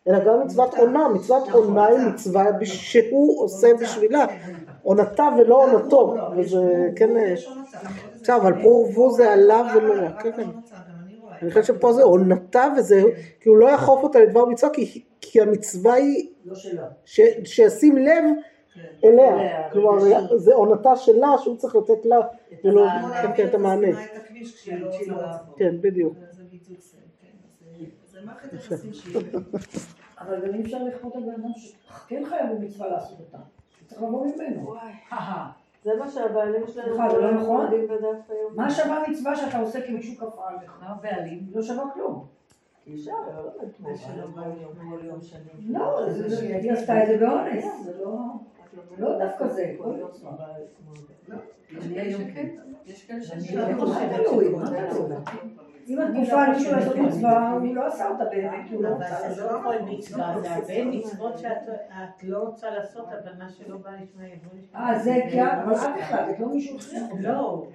אלא גם מצוות עונה, מצוות נכון, עונה היא. מצווה שהוא עושה עונתה, בשבילה. עונתה ולא עונתו, לא, וזה פור כן. עכשיו, אבל פור ורבו זה עליו ולא, כן, כן. אני חושבת שפה זה עונתה וזה, כי הוא לא יחוף אותה לדבר מצווה, כי- כי המצווה היא לא שלה. ש- שישים לב כן. אליה, כלומר. זה עונתה שלה שהוא צריך לתת לה, ולא, כמו כן, כן, את המענה, לא לעבור. כן בדיוק, כן. אבל גם אי אפשר לכפות על בן אדם שכן חייב במצווה לעשות אותה. צריך לבוא ממנו. זה מה שהבעלים שלנו לא נכון? לומדים בדף היום. מה שווה מצווה שאתה עושה כי מישהו כפה עליך? מה הבעלים? היא לא שווה כלום. אישה, לא יודעת מה שלא בא יום, כל יום שני. לא, זה- זה- היא עשתה את זה באונס, זה לא... לא דווקא זה. יש כאלה שכן. לא? אם את כופה על מישהו לעשות מצווה, הוא לא עשה אותה באמת, כי הוא לא רוצה אבל זה לעשות. לא כל מצווה, זה הרבה מצוות שאת את לא רוצה לעשות, אבל מה שלא בא לשמה יבוא. אה, זה כי את את החלטת, לא מישהו אותך. לא,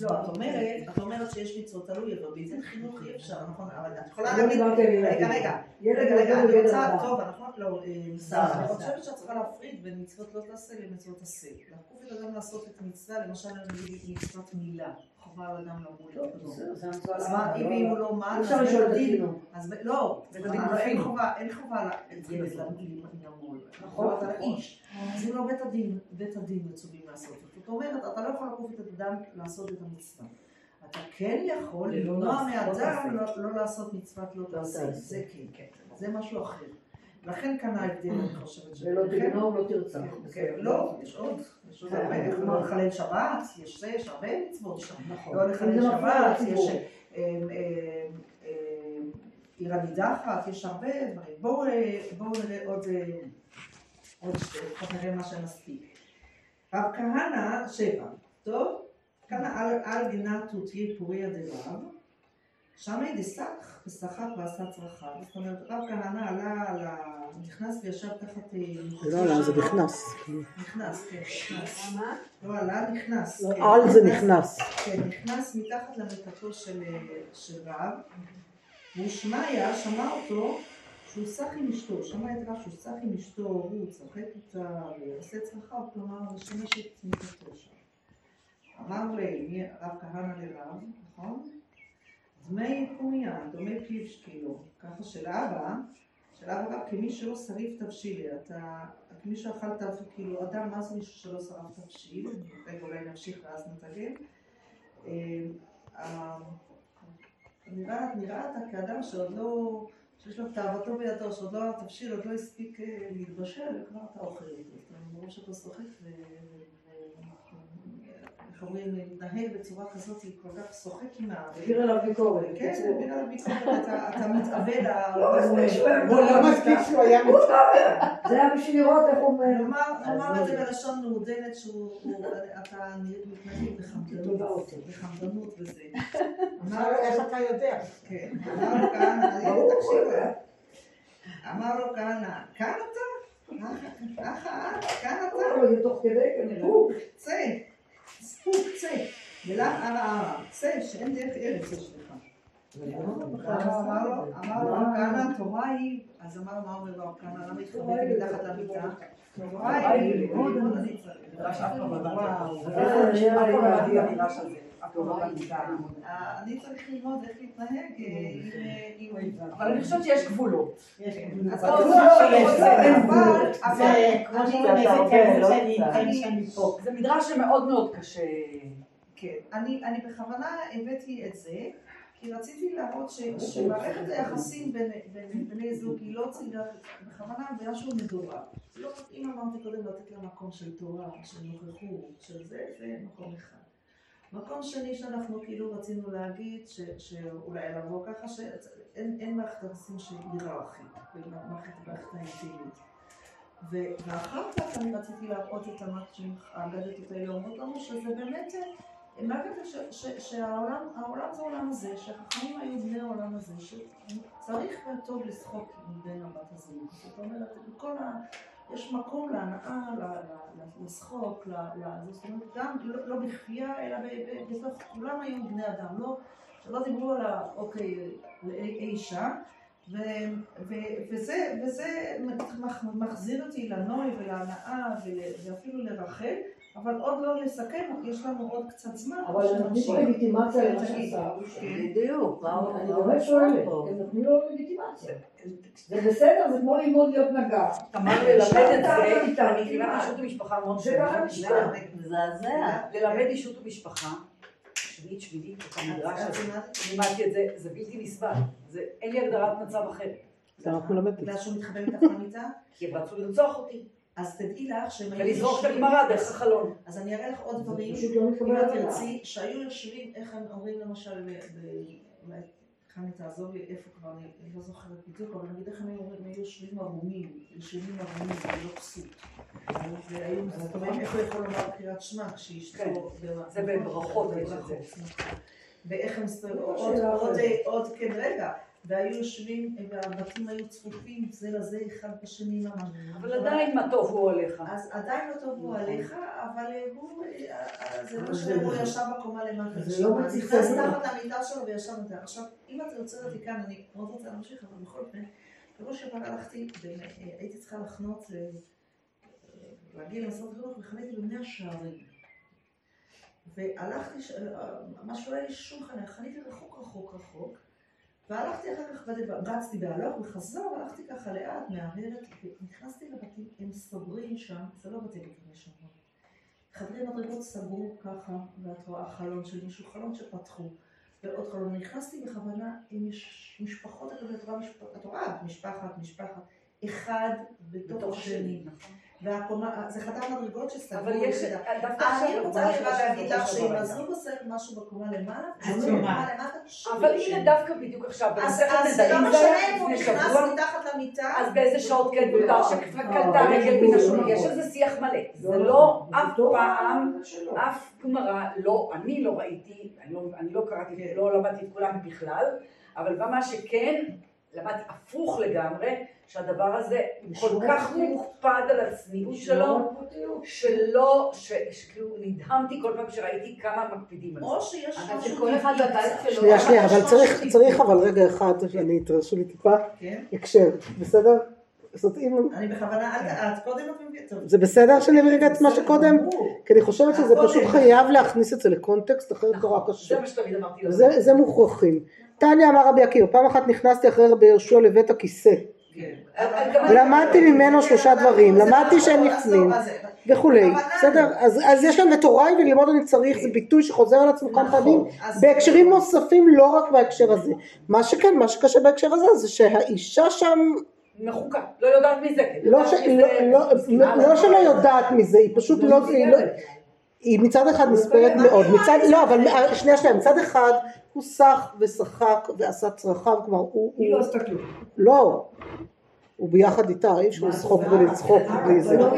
לא, את אומרת, את אומרת שיש מצוות תלוי, אבל בעצם חינוך אי אפשר, נכון? אבל את יכולה לא להגיד, רגע. רגע, רגע, רגע, אני רוצה. טוב, נכון, לא, אה, שרה, אני. חושבת שאת צריכה להפריד בין מצוות לא תעשה למצוות עשה. לעקוף את אדם לעשות את המצווה, למשל נגיד מצוות מילה, חובה על אדם המצווה אז מה, אם לא- הוא לא מן, אז בית הדין. אז לא, בית הדין אבל אין. חובה, אין חובה למול, נכון, נכון, על האיש. אז אם לא בית הדין, בית הדין מצווים לעשות. זאת אומרת, אתה לא יכול לעקוף את האדם לעשות את המצווה. אתה כן יכול ללא למנוע מאדם לא. לא- לא לעשות מצוות לא תעשה. זה כן, זה משהו אחר. לכן כאן ההבדל, אני חושבת. ולא. תגנוב, לא תרצח. כן, לא, יש עוד, לא לחלל שבת, יש זה, יש הרבה מצוות שם. נכון. לא לחלל שבת. יש אה, אה, אה, עיר הנידחת, יש הרבה דברים. בואו נראה עוד, עוד שתי, לפחות נראה מה שנספיק. רב כהנא, שבע, טוב? כהנא על, על גנתו תהיה פוריה דרב, שמי דסך ושחק ועשה צרכיו. זאת אומרת, רב כהנא עלה על ה... נכנס וישב תחת... אה, זה לא עלה, זה נכנס. נכנס, כן, נכנס. מה? לא עלה, נכנס. לא, כן, על זה נכנס. כן, נכנס מתחת למיטתו של, אה, של רב, ושמעיה שמע אותו שהוא סח עם אשתו, שמע את רב שהוא סח עם אשתו, הוא צוחק איתה ועושה צרכיו, כלומר משמש את מיטתו שם. אמר לי, מי- רב כהנא לרב, נכון? דמי פומיה, דמי פיו שקילו, ככה שלאבא, שלאבא רב כמי שלא שריף תבשילי, אתה, כמי שאכל תבשיל, כאילו אדם, מה זה מישהו שלא שרף תבשיל? רגע אולי נמשיך ואז נתרגם. אה, אה, נראה, נראה אתה כאדם שעוד לא, שיש לו תאוותו בידו, שעוד לא התבשיל עוד לא הספיק אה, להתבשל, וכבר אתה אוכל אותו. אתה שוחק ו... ו- איך אומרים, להתנהג בצורה כזאת, היא כל כך שוחק עם ה... העביר אליו ביקורת. כן, בקיצור. בגלל הביקורת אתה מתאבד, לא מספיק הוא לא מספיק שהוא היה זה היה בשביל לראות איך הוא... נאמר את זה בלשון מעודנת שהוא, הוא- אתה מתנהג בחמדנות, וזה. אמר איך אתה יודע? כן, אמר לו כהנא. אמר לו כהנא, כאן אתה? ככה את? כאן אתה? תוך כדי כנראה. צא, ספוק, צא. ולך ערה ערה, צא, שאין דרך ארץ יש לך. אמר לו, לו כהנא, תורה היא, אז אמר לו, מה אומר רב כהנא, למה התחבאת מתחת למיטה? תורה היא ללמוד אני צריך. לא. וואו. פעם לא למדתי המדרש הזה. אני צריך ללמוד איך להתנהג אה, אה. אבל אני חושבת שיש גבולות. יש, אבל- זה- אין אבל- גבול. אבל זה כמו שאני מדרש שמאוד מאוד קשה. כן, אני, בכוונה הבאתי את זה, כי רציתי להראות שמערכת היחסים בין, בין בני זוג היא לא צריכה, בכוונה משהו מדורג. לא, אם אמרתי קודם לתת לה מקום של תורה, של נוכחות, של זה, זה מקום אחד. מקום שני שאנחנו כאילו רצינו להגיד, ש, שאולי לבוא ככה, שאין אין מערכת יחסים שהיא היררכית, מערכת האינטימית. ואחר כך אני רציתי להראות את המקסימום, האגדתות האלה אומרות לנו שזה באמת מערכת ש- שהעולם העולם זה העולם הזה, שהחכמים היו בני העולם הזה, שצריך וטוב לשחוק בן הבת הזוג. זאת אומרת, בכל ה... יש מקום להנאה, ל- ל- ל- לשחוק, ל- ל- זאת אומרת, גם לא, לא בכפייה, אלא ב- ב- בתוך, כולם היו בני אדם, לא, שלא דיברו על ה... אוקיי, אישה. וזה, וזה מח- מחזיר אותי לנוי ולהנאה ול, ואפילו לרחל, אבל עוד לא לסכם, יש לנו עוד קצת זמן. אבל הם נותנים לגיטימציה למה תגיד. שעשה. בדיוק, מה הוא אני באמת שואלת? הם נותנים לו לגיטימציה. זה בסדר, זה כמו ללמוד להיות נגר. תמר ללמד את זה, אני כמעט. אישות ומשפחה מאוד זה ככה. נשמע. מזעזע. ללמד אישות ומשפחה, שמינית שמינית, את המדרש הזה, לימדתי את זה, זה בלתי נסבל. זה- אין לי הגדרת מצב אחרת. גם את מלמדת. בגלל שהוא מתחבא מתחת למיטה, כי הם רצו לרצוח אותי, אז תדעי לך שהם היו ולזרוק את הגמרא דרך החלון. אז אני אראה לך עוד דברים, לא אם. תרצי, שהיו יושבים, איך הם אומרים למשל, חני תעזור לי איפה כבר, אני לא זוכרת בדיוק, אבל נגיד איך הם היו יושבים ערומים, יושבים ערומים, זה לא כסות. והיו מסתובבים, איך הוא יכול לומר קריאת שמע כן. כשאשתו... זה בברכות, זה. ואיך הם מסתובבים, לא עוד, אחרת. עוד, כן, רגע, והיו יושבים, והבתים היו צפופים זה לזה אחד בשני ממש. אבל עדיין מה טוב הוא עליך. אז עדיין לא טוב הוא עליך, אבל הוא, אה, זה לא שהוא נכון. ישב בקומה למטה. זה לא מציץ נכנס. תחת המיטה שלו וישב אותה. עכשיו, אם אתה יוצא אותי כאן, אני מאוד רוצה להמשיך, אבל בכל אופן, בשבוע שעבר הלכתי, ו- הייתי צריכה לחנות, אה, להגיע למשרד החינוך, וחניתי במאה שערים. והלכתי, ש- אה, משהו לא היה לי שום חניה, חניתי רחוק רחוק רחוק, והלכתי אחר כך, רצתי בהלוך וחזור, הלכתי ככה לאט, מהרהרת, ונכנסתי לבתים, הם סוגרים שם, זה לא בתי בית שם. חדרי מדרגות סגרו ככה, ואת רואה חלון של מישהו, חלון שפתחו, ועוד חלון. נכנסתי בכוונה עם מש- משפחות, את רואה משפחת, משפחת, אחד בתוך השני. שני. נכון. והקומה, זה חדר מדרגות שסגרו. אבל יש. דווקא אני עכשיו, רוצה רק של להגיד לך שאם. הזוג עושה משהו בקומה למעלה, אז זה מה? בקומה למטה, שום אבל. הנה דווקא בדיוק עכשיו, אז זה לא משנה אם הוא נכנס מתחת למיטה. אז באיזה שעות כן מותר שקלטה אה, רגל מן השומר, יש על זה שיח מלא, זה לא. אף פעם. אף גמרא, לא, אני לא ראיתי, אני לא- אני לא קראתי, לא למדתי את כולם בכלל, אבל במה שכן, למדתי הפוך לגמרי, שהדבר הזה כל כך. מוקפד על הצניעות שלו, שלא, ש- שכאילו נדהמתי כל פעם שראיתי כמה מקפידים על זה. או שיש משהו שכל אחד טבעי בבית. שלו. שנייה, שנייה, אבל צריך. צריך אבל רגע אחד, אני תרשו לי טיפה, כן. הקשר, בסדר? זאת אם... אני בכוונה, ת- את קודם את מביאה, טוב. זה בסדר שאני אביא רגע את מה שקודם? כי אני חושבת שזה. פשוט חייב להכניס את זה לקונטקסט, אחרת נורא נכון, קשה. זה מה שתמיד אמרתי. זה, זה מוכרחים. טניה אמר רבי עקיבא, פעם אחת נכנסתי אחרי רבי יהושע לבית הכיסא, למדתי ממנו שלושה דברים, למדתי נכון, שהם זה- וכולי. בסדר? אז, יש להם ותוראי וללמוד אני צריך, זה ביטוי שחוזר על עצמו כמה נכון, פעמים, אז- בהקשרים נוספים לא רק בהקשר הזה. מה שכן, מה שקשה בהקשר הזה זה שהאישה שם, מחוקה, לא יודעת מי זה. לא, לא, לא, לא, לא שלא. יודעת מזה, היא פשוט לא, היא מצד אחד נספרת מאוד, מצד, לא, אבל שנייה שנייה, מצד אחד הוא סח ושחק ועשה צרכיו, כלומר הוא, היא לא עשתה כלום. לא, הוא ביחד איתה, אי אפשר לצחוק ולצחוק בלי זה. לא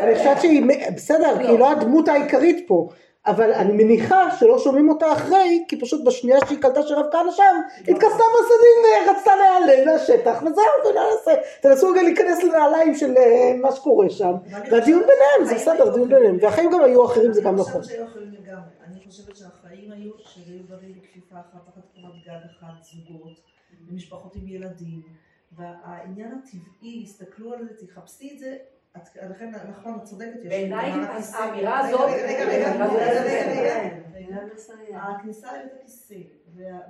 אני. חושבת שהיא, בסדר, כי היא לא הדמות העיקרית פה, אבל אני מניחה שלא שומעים אותה אחרי, כי פשוט בשנייה שהיא קלטה שרב כהנא שם, התכסתה בסדין, רצתה להיעלם מהשטח, וזהו, ולא נעשה. תנסו רגע להיכנס לנעליים של אה, מה שקורה שם, והדיון ביניהם, זה בסדר, היו דיון. ביניהם, והחיים גם היו אחרים, זה גם נכון. אני חושבת שהחיים היו, שהיו גרים בכפיפה אחת, תחת קורת גג אחת, זוגות, ומשפחות עם ילדים, והעניין הטבעי, הסתכלו על זה, תחפשי את זה, לכן, נכון, את צודקת, יש בעיניי. האמירה הזאת- רגע, רגע, רגע, רגע, רגע, רגע, רגע, רגע. זה מסייע. הכניסה לבית הכיסא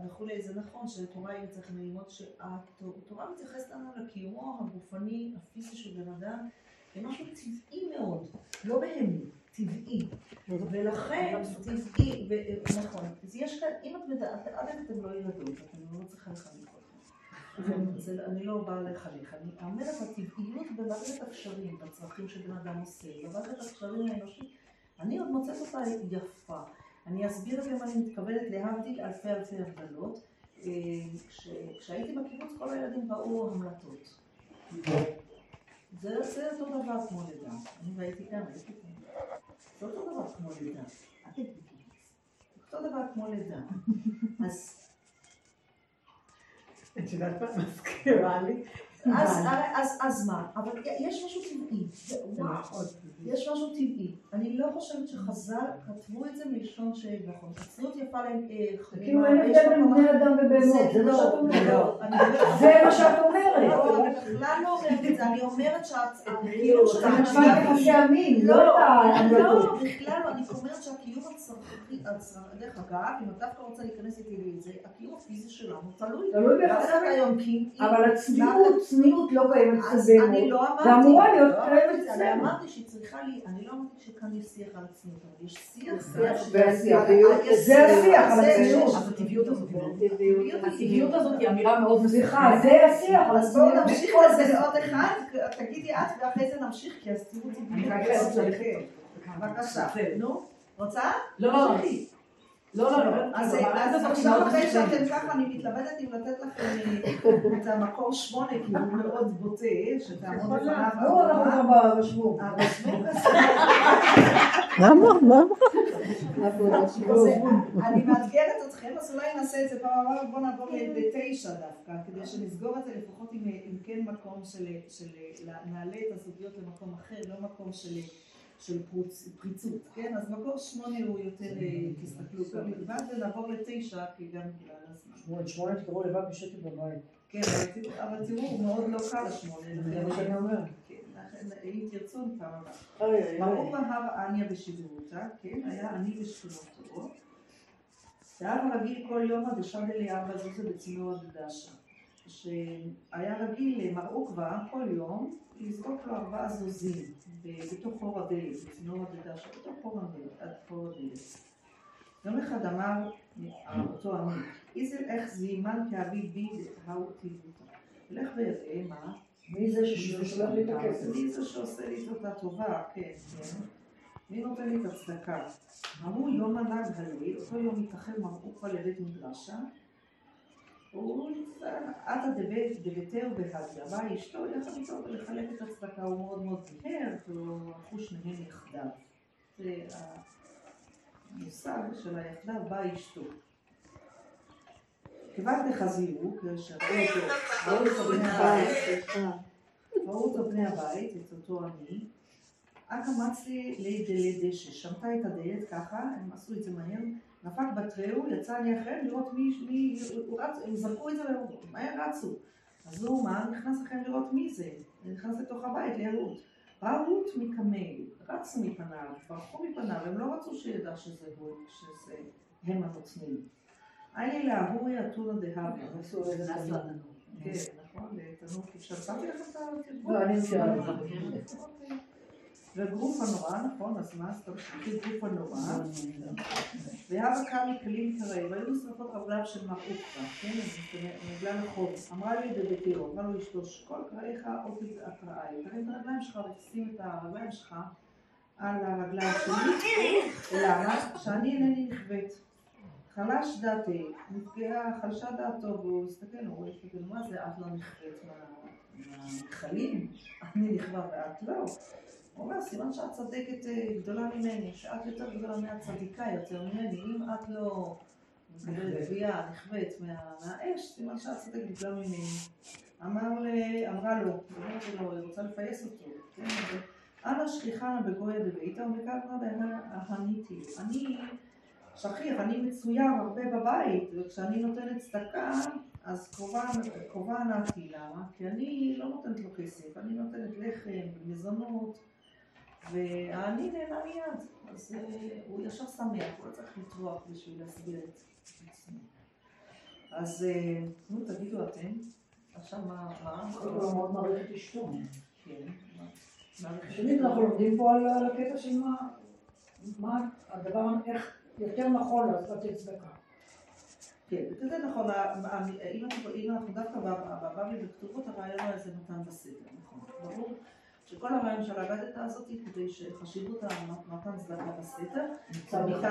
וכולי, זה נכון שתורה היא צריך ללמוד שהתורה מתייחסת לנו לקיומו הגופני, הפיזי של בן אדם, כמשהו טבעי מאוד, לא בהמי, טבעי. ולכן טבעי, נכון, אז יש כאן, אם את מדעת, עד אתם לא ילדות, אתם לא אתכם. זה- אני לא באה לחנך, אני אומרת הטבעיות במערכת הקשרים, בצרכים שבן אדם עושה, במערכת הקשרים האנושית, אני עוד מוצאת אותה יפה. אני אסביר גם מה אני מתכוונת להבדיל אלפי אלפי הבדלות. אה, כש- כשהייתי בקיבוץ כל הילדים ראו המלטות. זה זה אותו דבר כמו לידה. אני והייתי כאן, הייתי כאן. זה אותו דבר כמו לידה. אותו דבר כמו לידה. אז את יודעת מה מזכירה לי? אז, מה? אבל יש משהו טבעי. יש משהו טבעי. אני לא חושבת שחז"ל כתבו את זה מלשון שנכון. הצניעות יפה להם... אה, כאילו אין הבדל בין בני אדם ובהמות, זה מה שאת אומרת. לא, אני אומרת- זה מה שאת אומרת. לא, אני בכלל לא אומרת את זה, אני אומרת שהקיום של זה נשמע יחסי המין, לא. לא, בכלל לא, אני אומרת שהקיום דרך אגב, אם את דווקא רוצה להיכנס איתי לזה, הקיום הפיזי שלנו תלוי. תלוי כי... אבל הצניעות, צניעות לא קיימת אז אצל אני. לא אמרתי, ואמורה להיות לא קיימת זה, אני אצלנו. אמרתי שהיא צריכה לי, אני לא אמרתי שכאן יש שיח על הצניעות, אבל יש שיח, זה השיח על זה הצניעות. אז הטבעיות הזאת היא מאוד- הטבעיות הזאת היא אמירה מאוד סליחה, זה השיח על אז בואו. נמשיך לזה עוד אחד, תגידי את ואחרי זה נמשיך כי רק חייבת ללכת. בבקשה, נו, רוצה? לא. לא, לא, לא. אז אבל אז עכשיו אחרי. שאתם ככה, אני מתלבטת אם לתת לכם אה, (laughs) את המקור שמונה, כי הוא מאוד בוטה, שתעמוד בפניו. לא, אנחנו כבר? (laughs) מה? אני מאתגרת אתכם, אז אולי נעשה את זה פעם הבאה, בואו נעבור לתשע דווקא, כדי שנסגור את זה לפחות עם עם כן מקום של, של, נעלה את הזוגיות למקום אחר, לא מקום של, של פרוץ, פריצות, כן? אז מקור שמונה הוא יותר, אה, תסתכלו בלבד, ונעבור לתשע, כי גם בגלל הזמן. שמונה, שמונה תקראו לבד בשקט בבית. כן, אבל תראו- הוא מאוד לא קל השמונה, זה מה שאני אומר. כן, לכן, אם תרצו, פעם הבאה. אוי אוי ברוך אוי. בהר עניה בשברותה, כן, היה עני בשכונתו. והיה רגיל כל יום עד ישב אליהו זוזה בצינור הדדשה. שהיה רגיל מר עוקבא כל יום לזרוק לו ארבעה זוזים בתוך חור הדלת, בצינור הדדשה, בתוך חור הדלת, עד חור הדלת. יום אחד אמר אותו עני, איזל איך זימן כאבי ביד האו טיבותה. לך ויראה מה מי זה ששולח לי את הכסף? מי זה שעושה לי את אותה כן, כן. מי נותן לי את הצדקה? אמרו יום הנג הליל, אותו יום התאחר מרעוק לבית מדרשה, הוא יצא, עתה דביתר בהדיה, באה אשתו יחד איתו ולחלק את הצדקה, הוא מאוד מאוד זהר, והלכו שניהם יחדיו. המושג של היחדיו, באה אשתו. כיוון דחזירו, ראו אותו בני הבית, ראו אותו בני הבית, את אותו עני, אכא מצלי לידי לידי ששמטה את הדלת ככה, הם עשו את זה מהר, נפק בתריהו, יצא לי אחריהם לראות מי, מי, הוא רץ, הם זרקו את זה ומהר רצו. אז הוא מה? נכנס לכם לראות מי זה, נכנס לתוך הבית לרות. באה רות מקמל, רצו מפניו, ברחו מפניו, הם לא רצו שידע שזה הוא, שזה הם הנוצרים. איה להורי אתונה דהבה. תנור. לתנור. כן, נכון, לתנור, כי שמתי לכם את התרגום. לא, אני מכירה את זה. וגרוף הנורא, נכון, אז מה, אז תמשיכי גרוף הנורא. והבה קמי כלים קרב, והיו נשרפות רגליו של מר עוקבא, כן, בגלל החוב. אמרה לי בביתו, אמרה לו אשתו, כל קראיך עוקב התרעי, תרים את הרגליים שלך ותשים את הרגליים שלך על הרגליים שלי. למה? שאני אינני נכווית. חלש דעתי, נפגעה, חלשה דעתו, והוא הסתכל, הוא רואה, הסתכל, מה זה, את לא נכווית מה- מהנחלים? אני נכווה ואת לא. הוא אומר, סימן שאת צדקת אה, גדולה ממני, שאת יותר גדולה מהצדיקה יותר ממני, אם את לא מקבלת תביעה, נכווית מה- מהאש, סימן שאת צדקת גדולה ממני. אמר ל- אמרה לו, אומרת לו, היא רוצה לפייס אותו, כן, אנא שכיחנה בגויה דביתה ומקרנה בעינה ההניתי. אני שכיח, אני מצויר הרבה בבית, וכשאני נותנת צדקה, אז קרובה נעתי, למה? כי אני לא נותנת לו כסף, אני נותנת לחם, מזונות, והעני נהנה מיד. אז אה, הוא ישר שמח, הוא לא צריך לטרוח בשביל להסביר את עצמו. אז אה, נו, תגידו אתם, עכשיו מה, מה? הוא מאוד מעריך את אשתו. כן? שנית, אנחנו לומדים פה על הקטע של מה, מה הדבר, איך יותר נכון לתת צדקה. כן, וזה נכון, ה- ה- אם אנחנו- דווקא בב- בבבלי בכתובות, הרעיון הוא איזה מתן בסדר, נכון. ברור שכל הרעיון של האגדתה הזאת היא כדי שחשיבות המתן.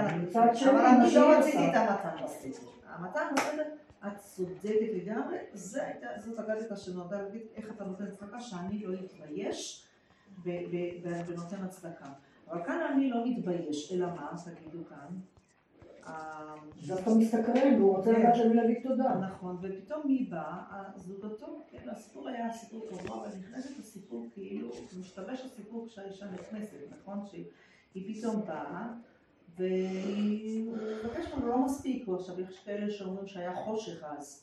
אני- מצד שני, אבל אני לא רציתי. את המתן בסדר. המתן בסדר, את צודקת לגמרי, זאת אגדתה שנועדה להגיד איך אתה נותן צדקה, שאני לא אתבייש בנותן הצדקה. אבל כאן אני לא מתבייש, אלא מה, תגידו כאן? דווקא מסתקרן, והוא רוצה לדעת למי להגיד תודה. נכון, ופתאום מי בא? זוגתו, כן, הסיפור היה סיפור טוב, אבל נכנסת לסיפור כאילו, משתבש הסיפור כשהאישה נכנסת, נכון? שהיא פתאום באה, והיא מבקשת ממנו לא מספיק, או עכשיו יש כאלה שאומרים שהיה חושך אז.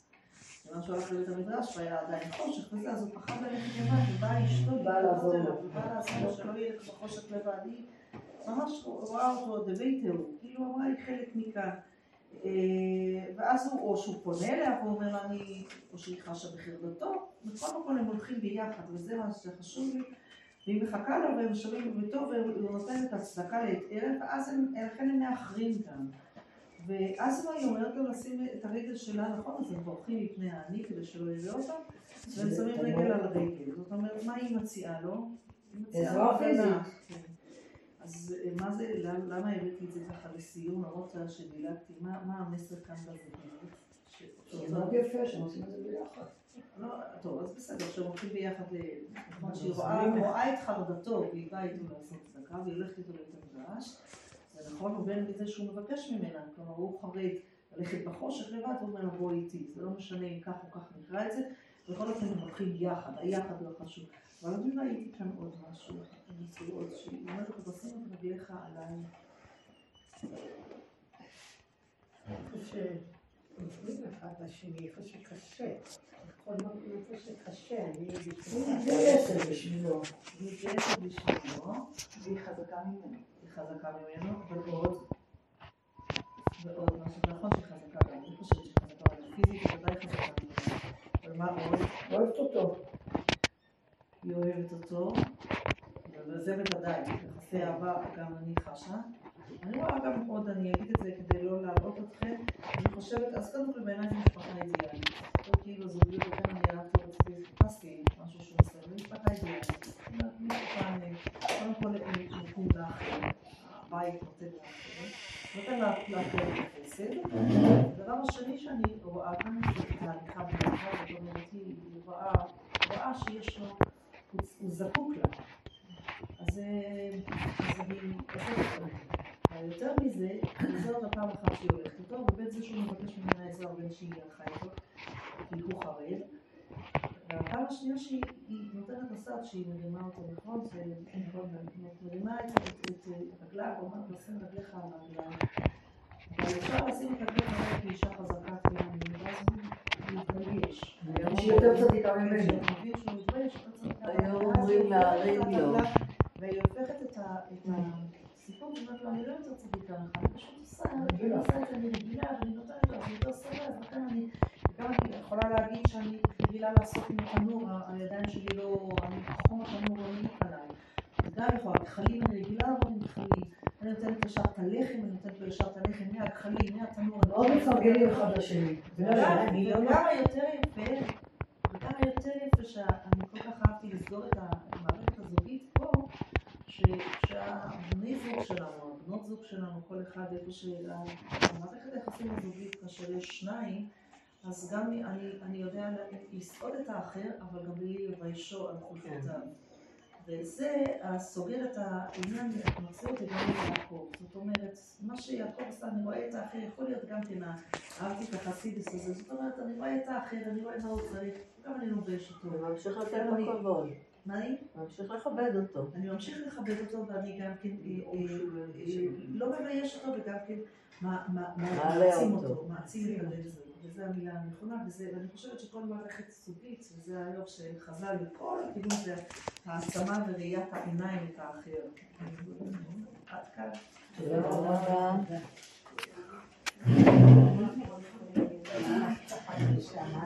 כיוון שהוא הלך לבית המדרש והיה עדיין חושך וזה, אז הוא פחד ללכת לבד, ובאה אשתו, באה לעזור לו. ובאה לעזור לו שלא ילך בחושך לבד. היא ממש רואה אותו דביתהו, כאילו אמרה היא חלק מכאן. אה, ואז הוא, או שהוא פונה אליה ואומר לה, אני, או שהיא חשה בחרדתו, בכל מקום הם הולכים ביחד, וזה מה שחשוב לי. והיא מחכה לו והם שומעים בטוב, והוא נותן את הצדקה לעת ערב, ואז הם, לכן הם מאחרים גם. ואז היא אומרת לו לשים את הרגל שלה, נכון, אז הם בורחים מפני העני כדי שלא יראה אותם, והם שמים רגל על הרגל. זאת אומרת, מה היא מציעה לו? היא מציעה לו עזרה הגנה. פיזית. כן. אז אה, מה זה, למה למה הבאתי את זה ככה לסיום, למרות שדילגתי, מה המסר כאן? ש- זה מאוד יפה שהם עושים את זה ביחד. לא, טוב, אז בסדר, שהם הולכים ביחד, ל- נכון, שהיא אז רואה את חרדתו, והיא באה איתו לעשות צדקה, והיא הולכת איתו לבית המדרש, ונכון, ובין בזה שהוא מבקש ממנה, כלומר הוא חרד ללכת בחושך לבד, הוא אומר לה בואי איתי, זה לא משנה אם כך או כך נקרא את זה, בכל אופן הם הולכים יחד, היחד הוא החשוב. אבל אני ראיתי כאן עוד משהו, רוצה עוד שהיא אומרת לו, תשים את רגליך עליי. איפה שעוזרים אחד לשני, איפה שקשה. בכל מקום איפה שקשה, אני. מתגייסת בשבילו. מתגייסת בשבילו, והיא חזקה ממנו. היא חזקה ממנו, ועוד, ועוד משהו, נכון שהיא חזקה גם, אני חושבת שהיא חזקה, אבל פיזית היא חזקה ממנו. אבל מה עוד? אוהבת אותו. היא אוהבת אותו, וזה בוודאי, יחסי אהבה גם אני חשה. אני רואה גם עוד, אני אגיד את זה כדי לא להלאות אתכם, אני חושבת, אז קודם כל בעיניי זו משפחה אידיאלית. לא כאילו זוגיות, לכן אני אהבתי, רציתי, חיפשתי משהו שהוא מסוים, זו משפחה אידיאלית. קודם כל נותנים לאחר, הבית לאחר, נותן לאחר את החסד. הדבר השני שאני רואה כאן זה את ההליכה ביחד, זאת אומרת, היא רואה, רואה שיש לו, הוא הוא זקוק לה. אז אה, אז אני עוזרת לו. אבל יותר מזה, אני עוזרת לה פעם אחת שהיא הולכת איתו, ובית זה שהוא מבקש ממנה עזרה בין שהיא הלכה איתו, כי הוא חרד. והפעם השנייה שהיא היא נותנת לו סעד שהיא מרימה אותו, נכון? זה נכון, מרימה את את- את רגליו, אומרת לו, שים רגליך על הרגליים. אבל אפשר לשים את רגליך עליו כאישה חזקה ואז הוא מתרגש. שהיא יותר צדיקה ממנו. כשהוא מבין שהוא מתבייש, הוא יותר צדיקה. היו ואז אומרים היא להרים הופכת את לו. הרגליים, והיא הופכת את ה- את הסיפור, היא אומרת לו, אני לא יותר צדיקה ממך, אני פשוט עושה, אני עושה את זה, אני רגילה, ואני נותנת לו, אני יותר סבבה, אז לכן אני, גם אני יכולה להגיד שאני רגילה לעשות עם התנור, ה- הידיים שלי לא, אני חום התנור לא מעיק עליי. גם יכולה, גחלים אני רגילה לעבוד עם גחלים, אני נותנת ישר את הלחם, אני נותנת לו ישר את הלחם מהגחלים, מהתנור. אני מאוד נותנת לו- מפרגנים אחד לשני. וגם אני לא וגם היותר יפה, וגם היותר יפה שאני כל כך אהבתי לסגור את המערכת הזוגית פה, ש- שהבני זוג שלנו, הבנות זוג שלנו, כל אחד איפה שהמערכת היחסים הזוגית, שניים, אז גם אני, אני יודע לסעוד את האחר, אבל גם בלי לביישו על חולשותיו. וזה הסוגר את העניין, מוצא אותי גם ליעקב. זאת אומרת, מה שיעקב עשה, אני רואה את האחר, יכול להיות גם כן, אהבתי את החסידס הזה, זאת אומרת, אני רואה את האחר, אני רואה מה הוא צריך, גם אני לובש אותו. וממשיך לתת לו כבוד. מה אני? ממשיך לכבד אותו. אני ממשיך לכבד אותו, ואני גם כן אה, אה, אה, לא מבייש אותו, וגם כן מעצים אותו. מעצים את הלב שלו, וזו המילה הנכונה, ואני חושבת שכל מערכת זוגית, וזה היום שחז"ל בכל הכיוון זה העצמה וראיית העיניים את האחר. עד כאן. תודה רבה. תודה רבה.